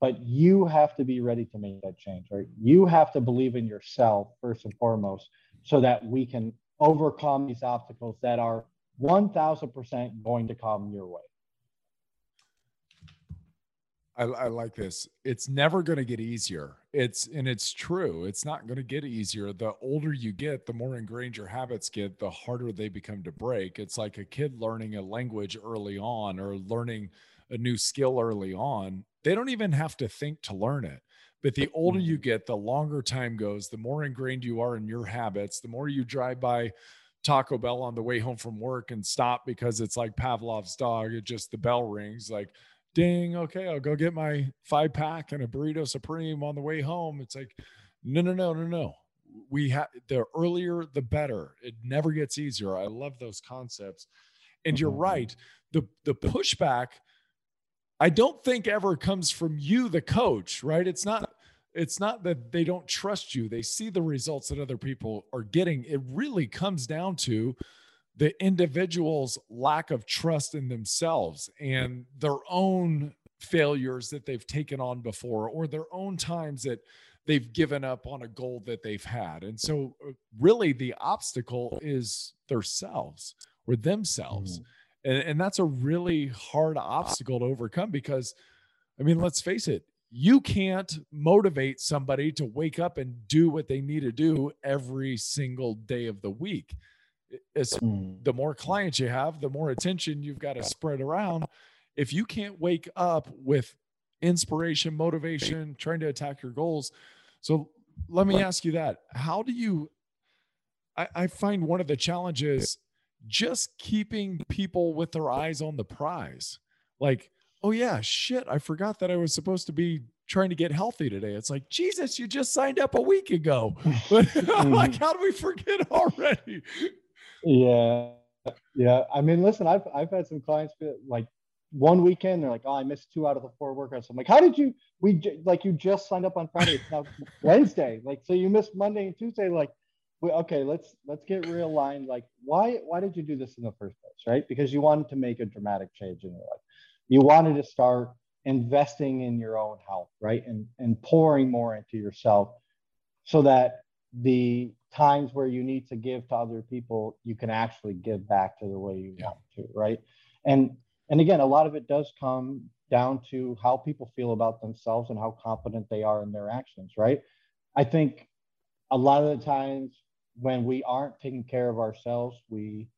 Speaker 2: But you have to be ready to make that change, right? You have to believe in yourself first and foremost so that we can overcome these obstacles that are 1000% going to come your way.
Speaker 1: I, I like this. It's never going to get easier. It's and it's true. It's not going to get easier. The older you get, the more ingrained your habits get, the harder they become to break. It's like a kid learning a language early on or learning a new skill early on. They don't even have to think to learn it. But the older you mm-hmm. get, the longer time goes, the more ingrained you are in your habits, the more you drive by Taco Bell on the way home from work and stop because it's like Pavlov's dog. It just the bell rings like ding, okay, I'll go get my five pack and a burrito supreme on the way home. It's like, no, no, no, no, no. We have the earlier the better. It never gets easier. I love those concepts. And you're mm-hmm. right. The the pushback, I don't think ever comes from you, the coach, right? It's not it's not that they don't trust you. They see the results that other people are getting. It really comes down to the individual's lack of trust in themselves and their own failures that they've taken on before or their own times that they've given up on a goal that they've had. And so uh, really the obstacle is themselves or themselves. And, and that's a really hard obstacle to overcome because I mean, let's face it, you can't motivate somebody to wake up and do what they need to do every single day of the week. It's, mm. the more clients you have, the more attention you've got to spread around. If you can't wake up with inspiration, motivation, trying to attack your goals. So let me ask you that. How do you, I, I find one of the challenges just keeping people with their eyes on the prize. Like, oh yeah, shit, I forgot that I was supposed to be trying to get healthy today. It's like, Jesus, you just signed up a week ago. like, mm. how do we forget already?
Speaker 2: Yeah, yeah. I mean, listen, I've I've had some clients feel like one weekend they're like, "Oh, I missed two out of the four workouts." I'm like, "How did you? We like you just signed up on Friday. It's now Wednesday. Like, so you missed Monday and Tuesday. Like, we, okay, let's let's get realigned. Like, why why did you do this in the first place? Right? Because you wanted to make a dramatic change in your life. You wanted to start investing in your own health, right? And and pouring more into yourself, so that the times where you need to give to other people, you can actually give back to the way you
Speaker 1: Yeah.
Speaker 2: want to, right? And and again, a lot of it does come down to how people feel about themselves and how confident they are in their actions, right? I think a lot of the times when we aren't taking care of ourselves, we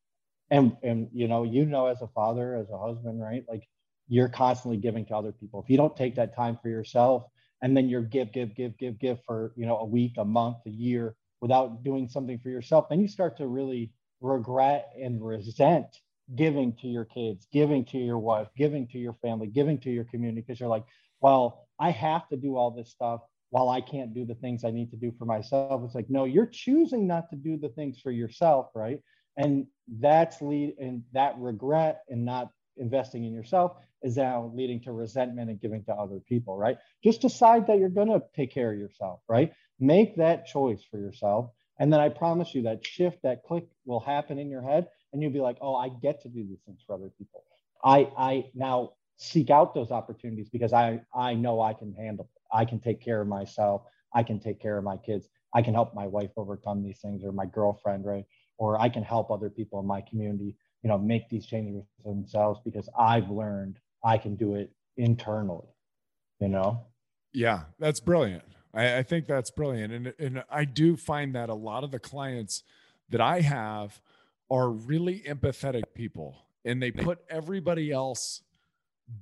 Speaker 2: and and you know, you know as a father, as a husband, right? Like you're constantly giving to other people. If you don't take that time for yourself and then you're give, give, give, give, give for you know a week, a month, a year without doing something for yourself, then you start to really regret and resent giving to your kids, giving to your wife, giving to your family, giving to your community because you're like, well, I have to do all this stuff while I can't do the things I need to do for myself. It's like, no, you're choosing not to do the things for yourself, right? And that's lead and that regret and not investing in yourself is now leading to resentment and giving to other people, right? Just decide that you're to take care of yourself, right? Make that choice for yourself. And then I promise you that shift, that click will happen in your head. And you'll be like, oh, I get to do these things for other people. I, I now seek out those opportunities because I, I know I can handle it. I can take care of myself. I can take care of my kids. I can help my wife overcome these things or my girlfriend, right? Or I can help other people in my community, you know, make these changes themselves because I've learned I can do it internally, you know?
Speaker 1: Yeah, that's brilliant. I, I think that's brilliant. And, and I do find that a lot of the clients that I have are really empathetic people and they put everybody else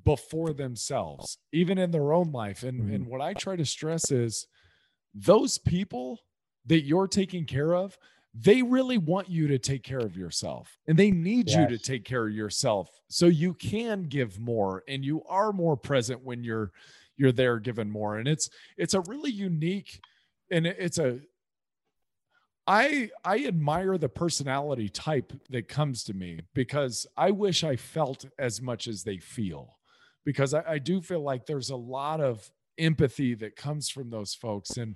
Speaker 1: before themselves, even in their own life. And,
Speaker 2: Mhm.
Speaker 1: and what I try to stress is those people that you're taking care of, they really want you to take care of yourself and they need you to take care of yourself so you can give more and you are more present when you're you're there given more. And it's it's a really unique and it's a i i admire the personality type that comes to me because i wish i felt as much as they feel because i, I do feel like there's a lot of empathy that comes from those folks. And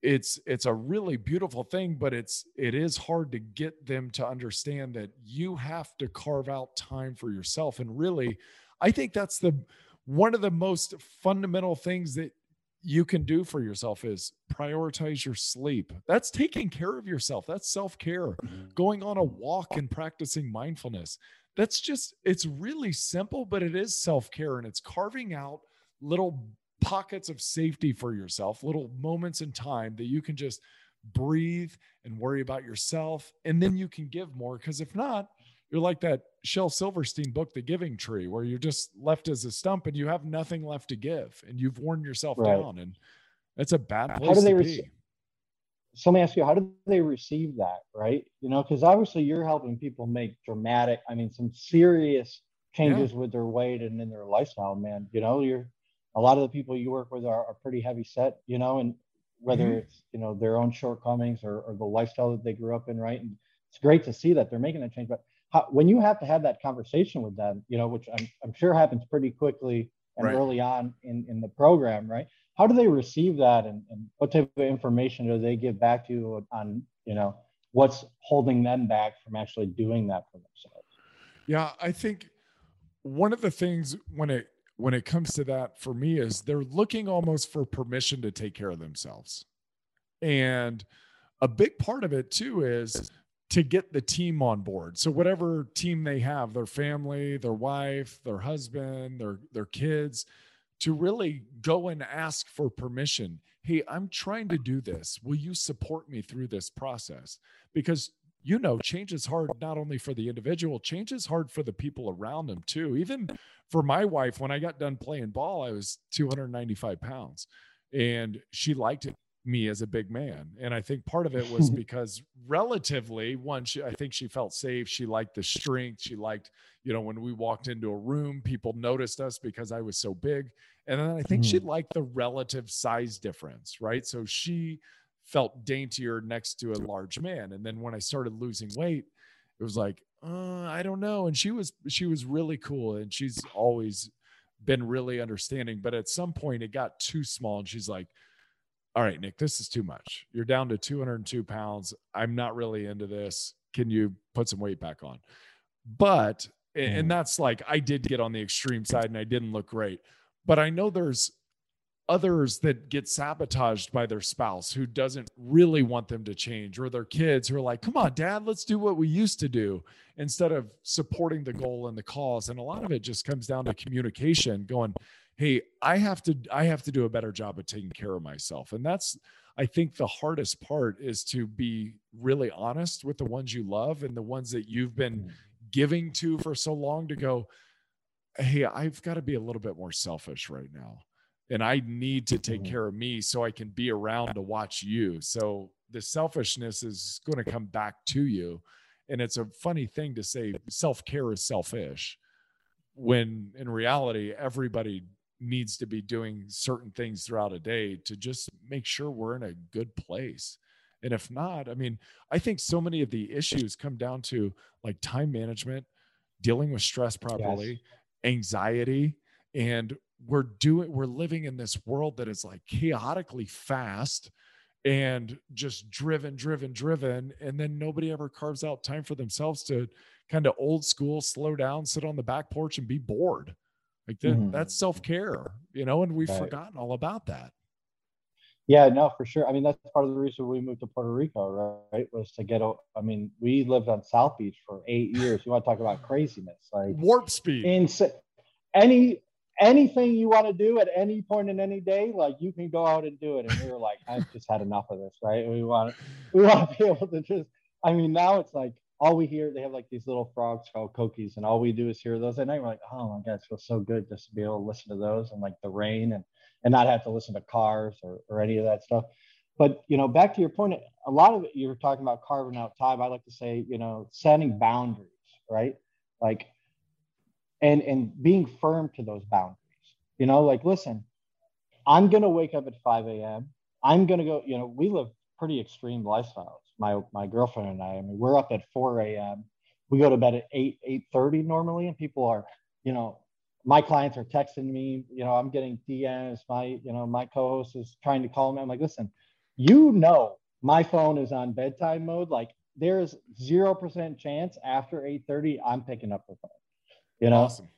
Speaker 1: it's it's a really beautiful thing but it's it is hard to get them to understand that you have to carve out time for yourself. And really i think that's the one of the most fundamental things that you can do for yourself is prioritize your sleep that's taking care of yourself that's self-care mm-hmm. going on a walk and practicing mindfulness that's just it's really simple but it is self-care and it's carving out little pockets of safety for yourself, little moments in time that you can just breathe and worry about yourself. And then you can give more. Because if not, you're like that Shel Silverstein book, The Giving Tree, where you're just left as a stump and you have nothing left to give and you've worn yourself
Speaker 2: Right.
Speaker 1: down. And that's a bad place How
Speaker 2: do they
Speaker 1: to
Speaker 2: rec-
Speaker 1: be.
Speaker 2: so let me ask you, how do they receive that, right? You know, because obviously you're helping people make dramatic, I mean, some serious changes with their weight and in their lifestyle, man. You know, you're a lot of the people you work with are, are pretty heavy set, you know, and whether
Speaker 1: Mhm.
Speaker 2: it's, you know, their own shortcomings or, or the lifestyle that they grew up in, right? And it's great to see that they're making that change. But how, when you have to have that conversation with them, you know, which I'm, I'm sure happens pretty quickly and
Speaker 1: Right.
Speaker 2: early on in, in the program, right? how do they receive that and, and what type of information do they give back to you on you know what's holding them back from actually doing that for themselves
Speaker 1: Yeah, I think one of the things when it when it comes to that for me is they're looking almost for permission to take care of themselves. And a big part of it too is to get the team on board. So whatever team they have, their family, their wife, their husband, their their kids, to really go and ask for permission. Hey, I'm trying to do this. Will you support me through this process? Because you know, change is hard not only for the individual, change is hard for the people around them too. Even for my wife, when I got done playing ball, I was 295 pounds and she liked me as a big man. And I think part of it was because relatively, one, she, I think she felt safe. She liked the strength. She liked, you know, when we walked into a room, people noticed us because I was so big. And then I think she liked the relative size difference, right? So she felt daintier next to a large man. And then when I started losing weight, it was like, uh, I don't know. And she was she was really cool, and she's always been really understanding. But at some point, it got too small, and she's like, "All right, Nick, this is too much. You're down to 202 pounds. I'm not really into this. Can you put some weight back on?" But and mm-hmm. that's like I did get on the extreme side, and I didn't look great. But I know there's others that get sabotaged by their spouse who doesn't really want them to change or their kids who are like come on dad let's do what we used to do instead of supporting the goal and the cause and a lot of it just comes down to communication going hey i have to i have to do a better job of taking care of myself and that's i think the hardest part is to be really honest with the ones you love and the ones that you've been giving to for so long to go hey i've got to be a little bit more selfish right now and I need to take
Speaker 2: Mhm.
Speaker 1: care of me so I can be around to watch you. So the selfishness is going to come back to you. And it's a funny thing to say self care is selfish when in reality, everybody needs to be doing certain things throughout a day to just make sure we're in a good place. And if not, I mean, I think so many of the issues come down to like time management, dealing with stress properly, anxiety, and we're doing we're living in this world that is like chaotically fast and just driven driven driven and then nobody ever carves out time for themselves to kind of old school slow down sit on the back porch and be bored like that,
Speaker 2: Mhm.
Speaker 1: that's self-care you know and we've
Speaker 2: Right.
Speaker 1: forgotten all about that
Speaker 2: Yeah, no, for sure. I mean, that's part of the reason we moved to Puerto Rico, right? Was to get. a- I mean, we lived on South Beach for eight years. You want to talk about craziness? Like,
Speaker 1: warp speed
Speaker 2: insane. Any anything you want to do at any point in any day, like you can go out and do it. And we were like, I've just had enough of this, right? We want we want to be able to just. I mean, now it's like all we hear. They have like these little frogs called coquís, and all we do is hear those at night. We're like, oh my god, it feels so good just to be able to listen to those and like the rain and and not have to listen to cars or or any of that stuff. But you know, back to your point, a lot of it you were talking about carving out time. I like to say, you know, setting boundaries, right? Like and and being firm to those boundaries. You know, like listen, I'm gonna wake up at 5 a.m. I'm gonna go. You know, we live pretty extreme lifestyles. My my girlfriend and I. I mean, we're up at 4 a.m. We go to bed at 8 8:30 normally, and people are, you know, my clients are texting me. You know, I'm getting DMs. My you know my co-host is trying to call me. I'm like, listen, you know, my phone is on bedtime mode. Like, there's zero percent chance after 8:30 I'm picking up the phone. You know,
Speaker 1: awesome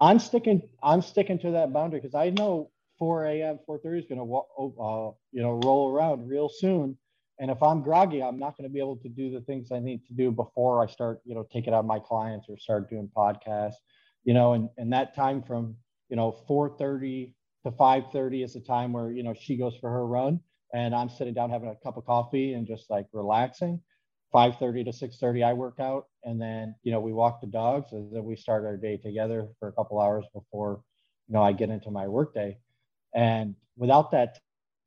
Speaker 2: I'm sticking. I'm sticking to that boundary because I know 4 a.m. 4:30 is going to, uh, you know, roll around real soon. And if I'm groggy, I'm not going to be able to do the things I need to do before I start, you know, taking out my clients or start doing podcasts. You know, and and that time from you know 4:30 to 5:30 is the time where you know she goes for her run, and I'm sitting down having a cup of coffee and just like relaxing. 5:30 to 6:30 I work out and then you know we walk the dogs and then we start our day together for a couple hours before you know I get into my workday and without that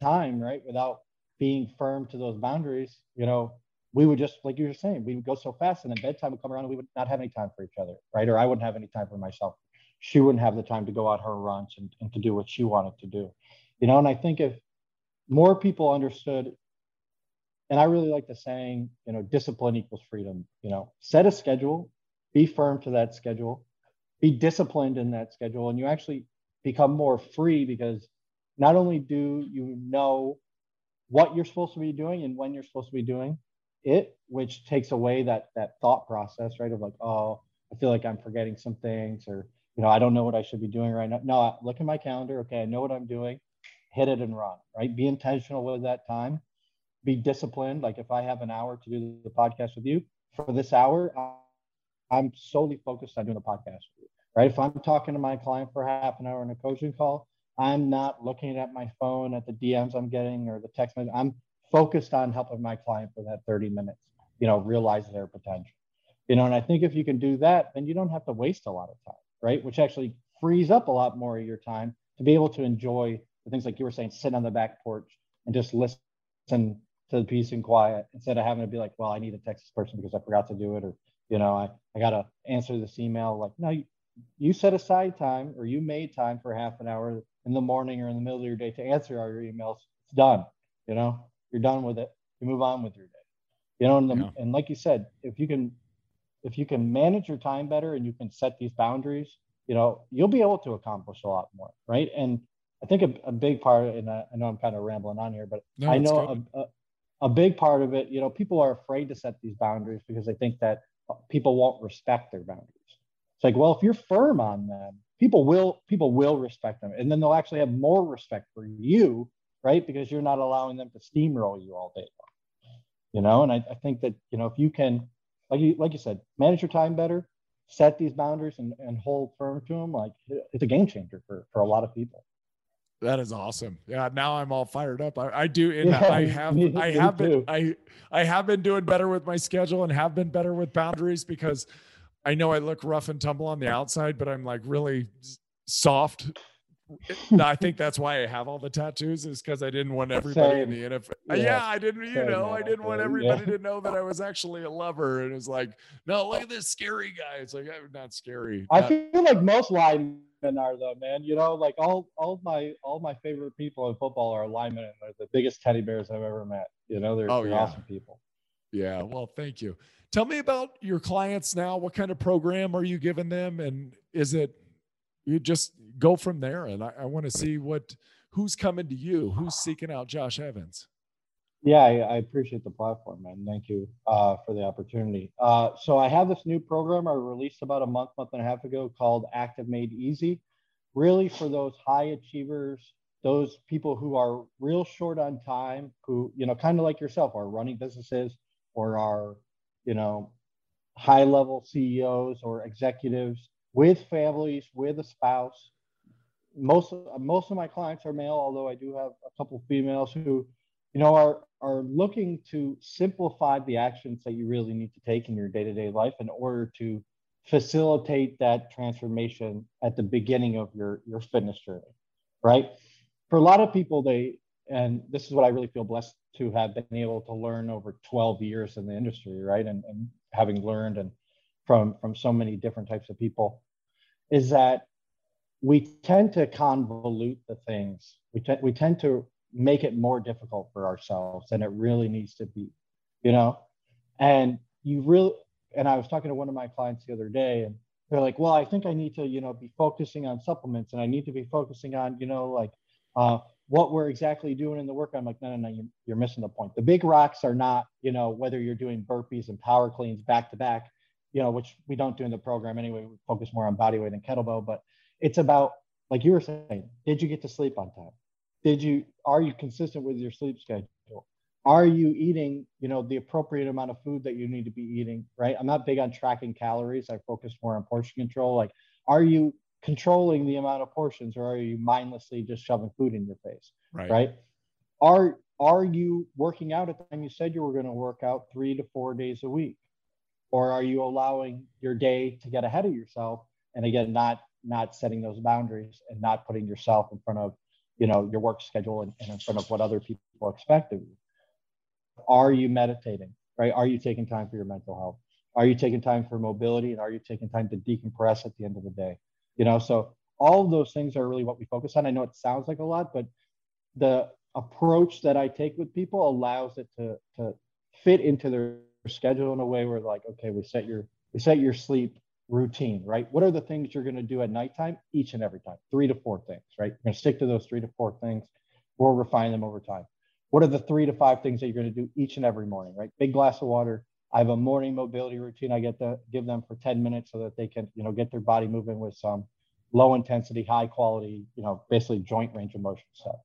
Speaker 2: time right without being firm to those boundaries you know we would just like you were saying we would go so fast and then bedtime would come around and we would not have any time for each other right? Or I wouldn't have any time for myself. She wouldn't have the time to go out her runs and, and to do what she wanted to do you know? And I think if more people understood and I really like the saying, you know, discipline equals freedom. You know, set a schedule, be firm to that schedule, be disciplined in that schedule, and you actually become more free because not only do you know what you're supposed to be doing and when you're supposed to be doing it, which takes away that that thought process, right? Of like, oh, I feel like I'm forgetting some things, or you know, I don't know what I should be doing right now. No, look at my calendar. Okay, I know what I'm doing. Hit it and run. Right. Be intentional with that time be disciplined. Like if I have an hour to do the podcast with you for this hour, I'm solely focused on doing the podcast right? If I'm talking to my client for half an hour in a coaching call, I'm not looking at my phone at the DMs I'm getting or the text message. I'm focused on helping my client for that 30 minutes, you know, realize their potential. You know, and I think if you can do that, then you don't have to waste a lot of time, right? Which actually frees up a lot more of your time to be able to enjoy the things like you were saying, sit on the back porch and just listen to the peace and quiet instead of having to be like, well, I need to text this person because I forgot to do it, or you know, I, I gotta answer this email. Like, no, you, you set aside time or you made time for half an hour in the morning or in the middle of your day to answer all your emails. It's done. You know, you're done with it. You move on with your day. You know, and, the,
Speaker 1: Yeah.
Speaker 2: and like you said, if you can if you can manage your time better and you can set these boundaries, you know, you'll be able to accomplish a lot more, right? And I think a, a big part, and I, I, know I'm kind of rambling on here, but
Speaker 1: No,
Speaker 2: I know a, a, a big part of it, you know, people are afraid to set these boundaries because they think that people won't respect their boundaries. It's like, well, if you're firm on them, people will people will respect them, and then they'll actually have more respect for you, right? Because you're not allowing them to steamroll you all day long. You know, and I, I think that you know if you can, like you like you said, manage your time better, set these boundaries, and, and hold firm to them, like it's a game changer for for a lot of people.
Speaker 1: That is awesome. Yeah, now I'm all fired up. I, I do, and
Speaker 2: Yeah,
Speaker 1: I have,
Speaker 2: me-
Speaker 1: I have been,
Speaker 2: too.
Speaker 1: I, I have been doing better with my schedule and have been better with boundaries because I know I look rough and tumble on the outside, but I'm like really soft. I think that's why I have all the tattoos is because I didn't want everybody in the NFL. Uh, yeah,
Speaker 2: Yeah.
Speaker 1: I didn't, you
Speaker 2: Same,
Speaker 1: know, I didn't want
Speaker 2: Yeah.
Speaker 1: everybody to know that I was actually a lover. And it's like, no, look at this scary guy. It's like, I'm not scary.
Speaker 2: I
Speaker 1: Not-
Speaker 2: feel like most linemen are though, man. You know, like all all my all my favorite people in football are linemen, and they're the biggest teddy bears I've ever met. You know, they're,
Speaker 1: Oh,
Speaker 2: they're
Speaker 1: yeah.
Speaker 2: awesome people.
Speaker 1: Yeah, well, thank you. Tell me about your clients now. What kind of program are you giving them? And is it you just go from there? And I, I want to see what who's coming to you, who's seeking out Josh Evans.
Speaker 2: Yeah, I, I appreciate the platform, man. Thank you uh, for the opportunity. Uh, so I have this new program I released about a month, month and a half ago called Active Made Easy. Really for those high achievers, those people who are real short on time, who you know, kind of like yourself, are running businesses or our, you know, high level CEOs or executives with families, with a spouse. Most of, most of my clients are male, although I do have a couple females who you know, are are looking to simplify the actions that you really need to take in your day-to-day life in order to facilitate that transformation at the beginning of your your fitness journey, right? For a lot of people, they and this is what I really feel blessed to have been able to learn over 12 years in the industry, right? And, and having learned and from from so many different types of people, is that we tend to convolute the things. We, te- we tend to make it more difficult for ourselves than it really needs to be, you know? And you really, and I was talking to one of my clients the other day and they're like, well, I think I need to, you know, be focusing on supplements and I need to be focusing on, you know, like uh, what we're exactly doing in the work. I'm like, no, no, no, you, you're missing the point. The big rocks are not, you know, whether you're doing burpees and power cleans back to back, you know, which we don't do in the program anyway. We focus more on body weight and kettlebell, but it's about, like you were saying, did you get to sleep on time? Did you, are you consistent with your sleep schedule? Are you eating, you know, the appropriate amount of food that you need to be eating, right? I'm not big on tracking calories. I focus more on portion control. Like, are you controlling the amount of portions or are you mindlessly just shoving food in your face,
Speaker 1: Right.
Speaker 2: right? Are, are you working out at the time you said you were going to work out three to four days a week? Or are you allowing your day to get ahead of yourself? And again, not not setting those boundaries and not putting yourself in front of you know your work schedule and, and in front of what other people expect of you are you meditating right are you taking time for your mental health are you taking time for mobility and are you taking time to decompress at the end of the day you know so all of those things are really what we focus on i know it sounds like a lot but the approach that i take with people allows it to to fit into their schedule in a way where like okay we set your we set your sleep routine, right? What are the things you're going to do at nighttime each and every time? Three to four things, right? You're going to stick to those three to four things. We'll refine them over time. What are the three to five things that you're going to do each and every morning, right? Big glass of water. I have a morning mobility routine. I get to give them for 10 minutes so that they can, you know, get their body moving with some low intensity, high quality, you know, basically joint range of motion stuff.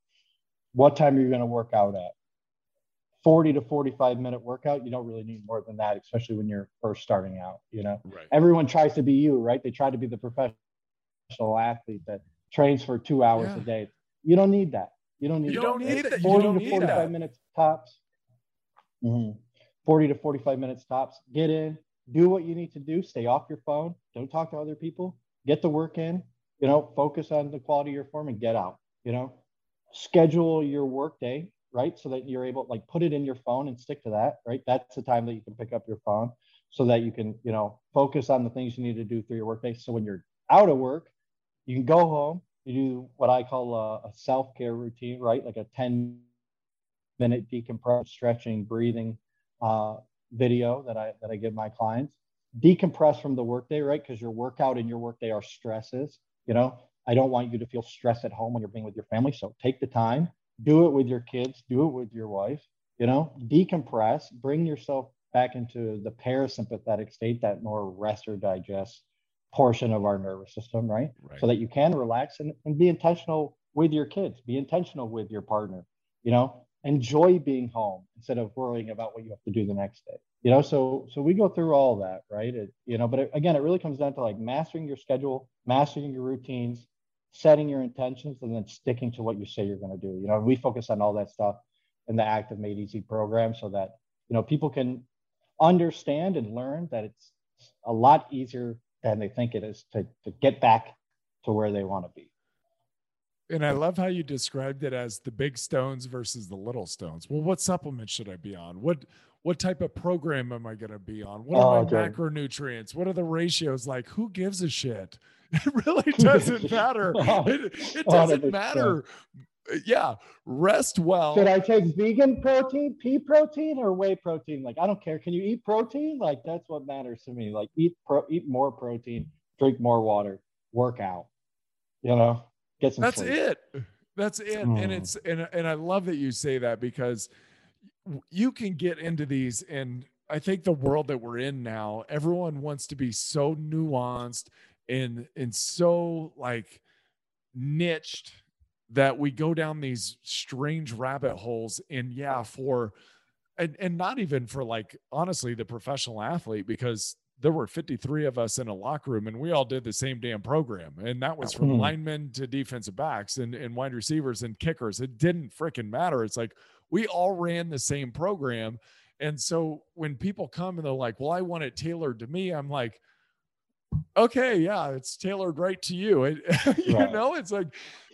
Speaker 2: What time are you going to work out at? 40 to 45 minute workout. You don't really need more than that, especially when you're first starting out, you know?
Speaker 1: Right.
Speaker 2: everyone tries to be you, right? They try to be the professional athlete that trains for two hours
Speaker 1: Yeah.
Speaker 2: a day. You don't need that. You don't need
Speaker 1: You
Speaker 2: that.
Speaker 1: don't need that. You
Speaker 2: 40
Speaker 1: don't
Speaker 2: to 45
Speaker 1: that.
Speaker 2: minutes tops. Mhm. 40 to 45 minutes tops. Get in, do what you need to do. Stay off your phone. Don't talk to other people. Get the work in. You know, focus on the quality of your form and get out. You know, schedule your work day, right? So that you're able, like, put it in your phone and stick to that, right? That's the time that you can pick up your phone so that you can, you know, focus on the things you need to do through your workday. So when you're out of work, you can go home, you do what I call a, a self care routine, right? Like a 10 minute decompress, stretching, breathing uh, video that I that I give my clients. decompress from the workday, right? Because your workout and your workday are stresses. You know, I don't want you to feel stressed at home when you're being with your family. So take the time, do it with your kids, do it with your wife, you know, decompress, bring yourself back into the parasympathetic state, that more rest or digest portion of our nervous system, right?
Speaker 1: Right.
Speaker 2: So that you can relax and, and be intentional with your kids, be intentional with your partner, you know, enjoy being home instead of worrying about what you have to do the next day you know? So so we go through all that right? It, you know but it, again it really comes down to like mastering your schedule mastering your routines setting your intentions and then sticking to what you say you're going to do you know? We focus on all that stuff in the active made easy program so that you know people can understand and learn that it's a lot easier than they think it is to, to get back to where they want to be
Speaker 1: And I love how you described it as the big stones versus the little stones. Well, what supplement should I be on? What what type of program am I going to be on? What are
Speaker 2: Oh,
Speaker 1: my macronutrients? What are the ratios like? Who gives a shit? It really doesn't matter. Oh, it, it doesn't
Speaker 2: 100%.
Speaker 1: matter. Yeah, rest well.
Speaker 2: Should I take vegan protein, pea protein, or whey protein? Like, I don't care. Can you eat protein? Like, that's what matters to me. Like, eat pro, eat more protein, drink more water, work out. You know, get some.
Speaker 1: That's
Speaker 2: sleep.
Speaker 1: it. That's it. And
Speaker 2: Mm.
Speaker 1: it's and and I love that you say that because you can get into these and I think the world that we're in now, everyone wants to be so nuanced and and so like niched that we go down these strange rabbit holes and yeah for and and not even for like honestly the professional athlete because there were 53 of us in a locker room and we all did the same damn program. And that was from
Speaker 2: Mhm.
Speaker 1: linemen to defensive backs and, and wide receivers and kickers. It didn't freaking matter. It's like we all ran the same program. And so when people come and they're like well i want it tailored to me i'm like okay yeah it's tailored right to you. It- you
Speaker 2: Right.
Speaker 1: know it's like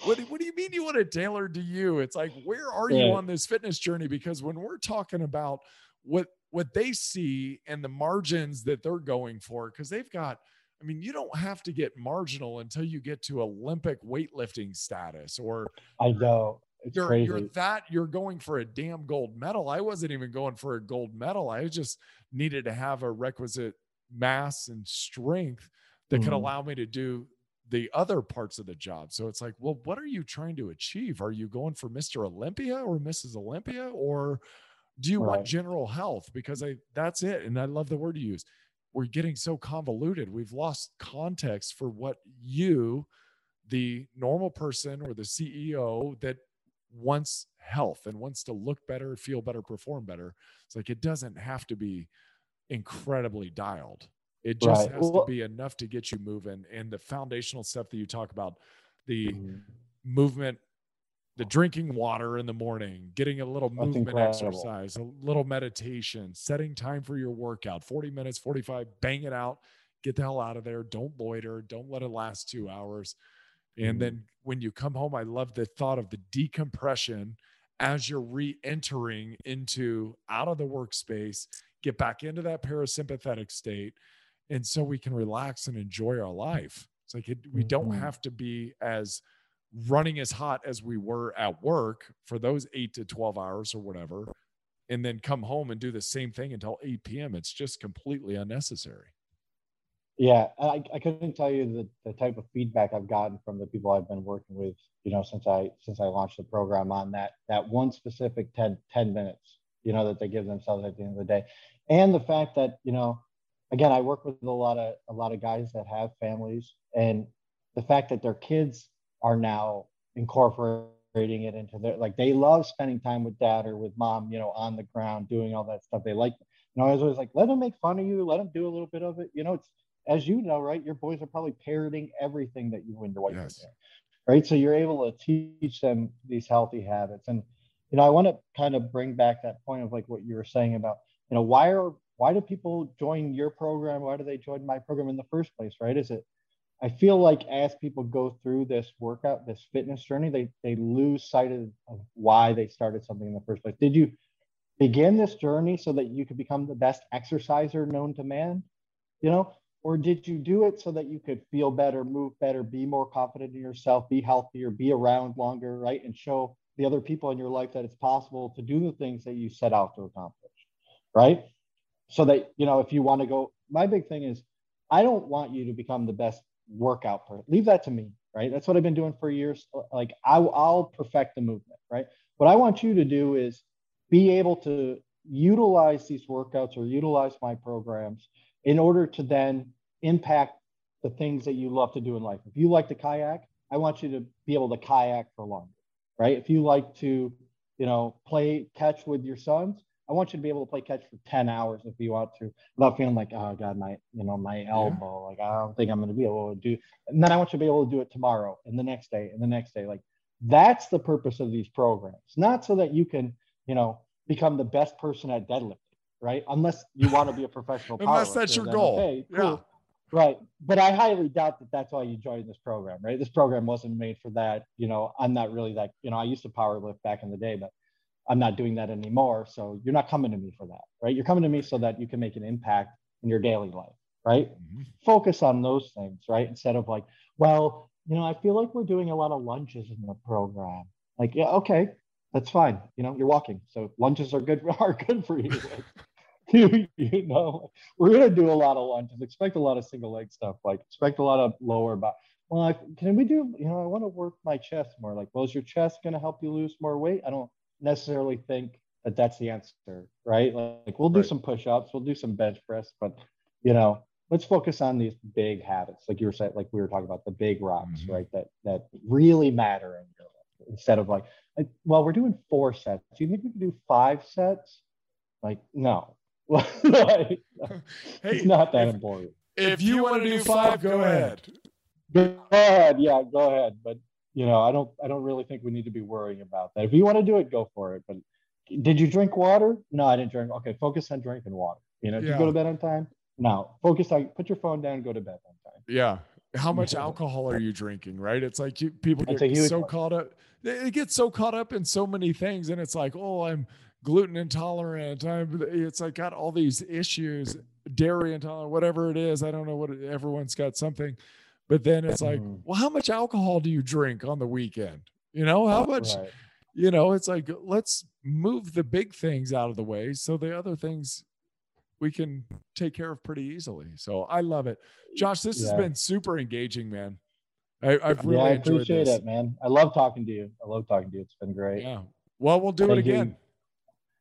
Speaker 1: what, what do you mean you want it tailored to you? It's like where are you on this fitness journey? Because when we're talking about what what they see and the margins that they're going for because they've got i mean you don't have to get marginal until you get to olympic weightlifting status or
Speaker 2: I know. It's
Speaker 1: you're
Speaker 2: crazy.
Speaker 1: you're that you're going for a damn gold medal. I wasn't even going for a gold medal. I just needed to have a requisite mass and strength that could
Speaker 2: Mhm.
Speaker 1: allow me to do the other parts of the job. So it's like, well, what are you trying to achieve? Are you going for Mr. Olympia or Mrs. Olympia or do you want general health? Because I that's it. And I love the word you use. We're getting so convoluted. We've lost context for what you, the normal person or the CEO that wants health and wants to look better, feel better, perform better. It's like it doesn't have to be incredibly dialed. It just
Speaker 2: Right.
Speaker 1: has
Speaker 2: Well-
Speaker 1: to be enough to get you moving. And the foundational stuff that you talk about, the
Speaker 2: Mhm.
Speaker 1: movement, the drinking water in the morning, getting a little
Speaker 2: That's
Speaker 1: movement
Speaker 2: incredible.
Speaker 1: exercise, a little meditation, setting time for your workout, 40 minutes, 45, bang it out, get the hell out of there. Don't loiter, don't let it last two hours. And
Speaker 2: Mhm.
Speaker 1: then when you come home, I love the thought of the decompression as you're re entering into out of the workspace, get back into that parasympathetic state. And so we can relax and enjoy our life. It's like it, we don't
Speaker 2: Mhm.
Speaker 1: have to be as running as hot as we were at work for those eight to 12 hours or whatever, and then come home and do the same thing until 8 p.m. It's just completely unnecessary.
Speaker 2: Yeah, I, I couldn't tell you the, the type of feedback I've gotten from the people I've been working with, you know, since I since I launched the program on that that one specific 10, 10 minutes, you know, that they give themselves at the end of the day. And the fact that, you know, again, I work with a lot of a lot of guys that have families and the fact that their kids are now incorporating it into their like they love spending time with dad or with mom, you know, on the ground doing all that stuff. They like, you know, I was always like, let them make fun of you, let them do a little bit of it. You know, it's as you know, right? Your boys are probably parroting everything that you and your wife
Speaker 1: Yes.
Speaker 2: are doing, right? So you're able to teach them these healthy habits. And you know, I want to kind of bring back that point of like what you were saying about, you know, why are why do people join your program? Why do they join my program in the first place, right? Is it I feel like as people go through this workout, this fitness journey, they they lose sight of, of why they started something in the first place. Did you begin this journey so that you could become the best exerciser known to man? You know, or did you do it so that you could feel better, move better, be more confident in yourself, be healthier, be around longer, right? And show the other people in your life that it's possible to do the things that you set out to accomplish, right? so that you know if you want to go my big thing is i don't want you to become the best workout person leave that to me right? That's what i've been doing for years. Uh, like I, i'll perfect the movement right? What i want you to do is be able to utilize these workouts or utilize my programs in order to then impact the things that you love to do in life. If you like to kayak i want you to be able to kayak for longer right? If you like to you know play catch with your sons I want you to be able to play catch for 10 hours if you want to without feeling like, oh God, my, you know, my elbow, like, I don't think I'm going to be able to do, and then I want you to be able to do it tomorrow and the next day and the next day. Like that's the purpose of these programs, not so that you can, you know, become the best person at deadlifting, right? Unless you want to be a professional
Speaker 1: Unless that's your goal.
Speaker 2: Okay, cool. Yeah. Right. But I highly doubt that that's why you joined this program, right? This program wasn't made for that. You know, I'm not really that, you know, I used to power lift back in the day, but I'm not doing that anymore. So you're not coming to me for that, right? You're coming to me so that you can make an impact in your daily life, right? Mm-hmm. Focus on those things, right? Instead of like, well, you know, I feel like we're doing a lot of lunges in the program. Like, yeah, okay, that's fine. You know, you're walking, so lunges are good are good for you. you, you know, we're gonna do a lot of lunges. Expect a lot of single leg stuff. Like, expect a lot of lower back. Well, like, can we do? You know, I want to work my chest more. Like, well, is your chest gonna help you lose more weight? I don't necessarily think that that's the answer, right? Like we'll do right. some push-ups, we'll do some bench press, but you know, let's focus on these big habits, like you were saying, like we were talking about the big rocks, mm-hmm. right? That that really matter in your life. Instead of like, well, we're doing four sets. Do you think we can do five sets? Like, no. like, hey, it's not that
Speaker 1: if,
Speaker 2: important.
Speaker 1: If you, you want to do five, go ahead.
Speaker 2: Go ahead, yeah, go ahead. But you know, I don't I don't really think we need to be worrying about that. If you want to do it, go for it. But did you drink water? No, I didn't drink. Okay, focus on drinking water. You know, yeah. you go to bed on time? No. Focus on put your phone down, go to bed on time.
Speaker 1: Yeah. How much alcohol are you drinking? Right? It's like you, people get so caught up. They get so caught up in so many things, and it's like, oh, I'm gluten intolerant. I'm. It's like got all these issues, dairy intolerant, whatever it is. I don't know what. It, everyone's got something but then it's like, mm-hmm. well, how much alcohol do you drink on the weekend? You know, how much, right. you know, it's like, let's move the big things out of the way so the other things we can take care of pretty easily. So I love it. Josh, this yeah. has been super engaging, man. I, have really yeah, I
Speaker 2: appreciate
Speaker 1: it,
Speaker 2: man. I love talking to you. I love talking to you. It's been great.
Speaker 1: Yeah. Well, we'll do Thank it again. You.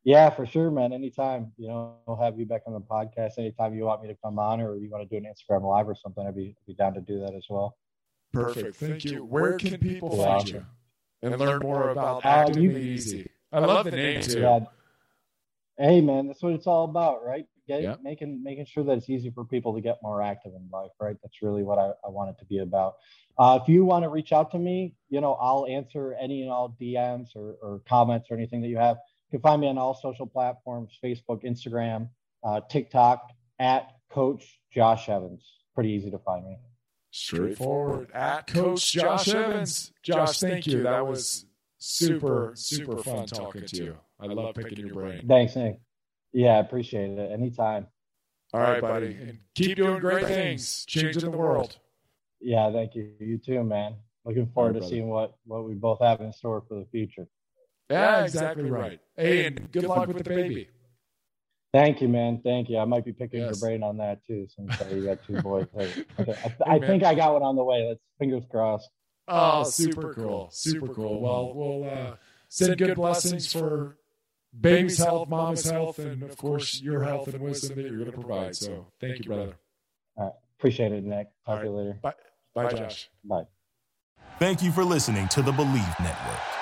Speaker 2: Yeah, for sure, man. Anytime, you know, I'll have you back on the podcast. Anytime you want me to come on or you want to do an Instagram live or something, I'd be, be down to do that as well.
Speaker 1: Perfect. Thank you. Where can people find you and learn more about Active Easy? I love the name too. Yeah.
Speaker 2: Hey, man, that's what it's all about, right? Get, yep. making making sure that it's easy for people to get more active in life, right? That's really what I, I want it to be about. Uh, if you want to reach out to me, you know, I'll answer any and all DMs or, or comments or anything that you have. You can find me on all social platforms Facebook, Instagram, uh, TikTok at Coach Josh Evans. Pretty easy to find me.
Speaker 1: Straightforward at Coach Josh Evans. Josh, thank you. That was super, super fun talking to you. I love picking your brain.
Speaker 2: Thanks, Nick. Yeah, I appreciate it. Anytime.
Speaker 1: All right, buddy. And keep doing great things, changing the world.
Speaker 2: Yeah, thank you. You too, man. Looking forward right, to seeing what what we both have in store for the future.
Speaker 1: Yeah, exactly right. Hey, and good luck with the baby.
Speaker 2: Thank you, man. Thank you. I might be picking yes. your brain on that too, since uh, you got two boys. Okay. I, I think I got one on the way. Let's fingers crossed.
Speaker 1: Oh, super cool. Super cool. Well, we'll uh, send good blessings for baby's health, mama's health, and of course your health and wisdom that you're going to provide. So thank you, brother.
Speaker 2: All right. Appreciate it, Nick. Talk right. to you later.
Speaker 1: Bye. Bye, Josh.
Speaker 2: Bye.
Speaker 3: Thank you for listening to the Believe Network.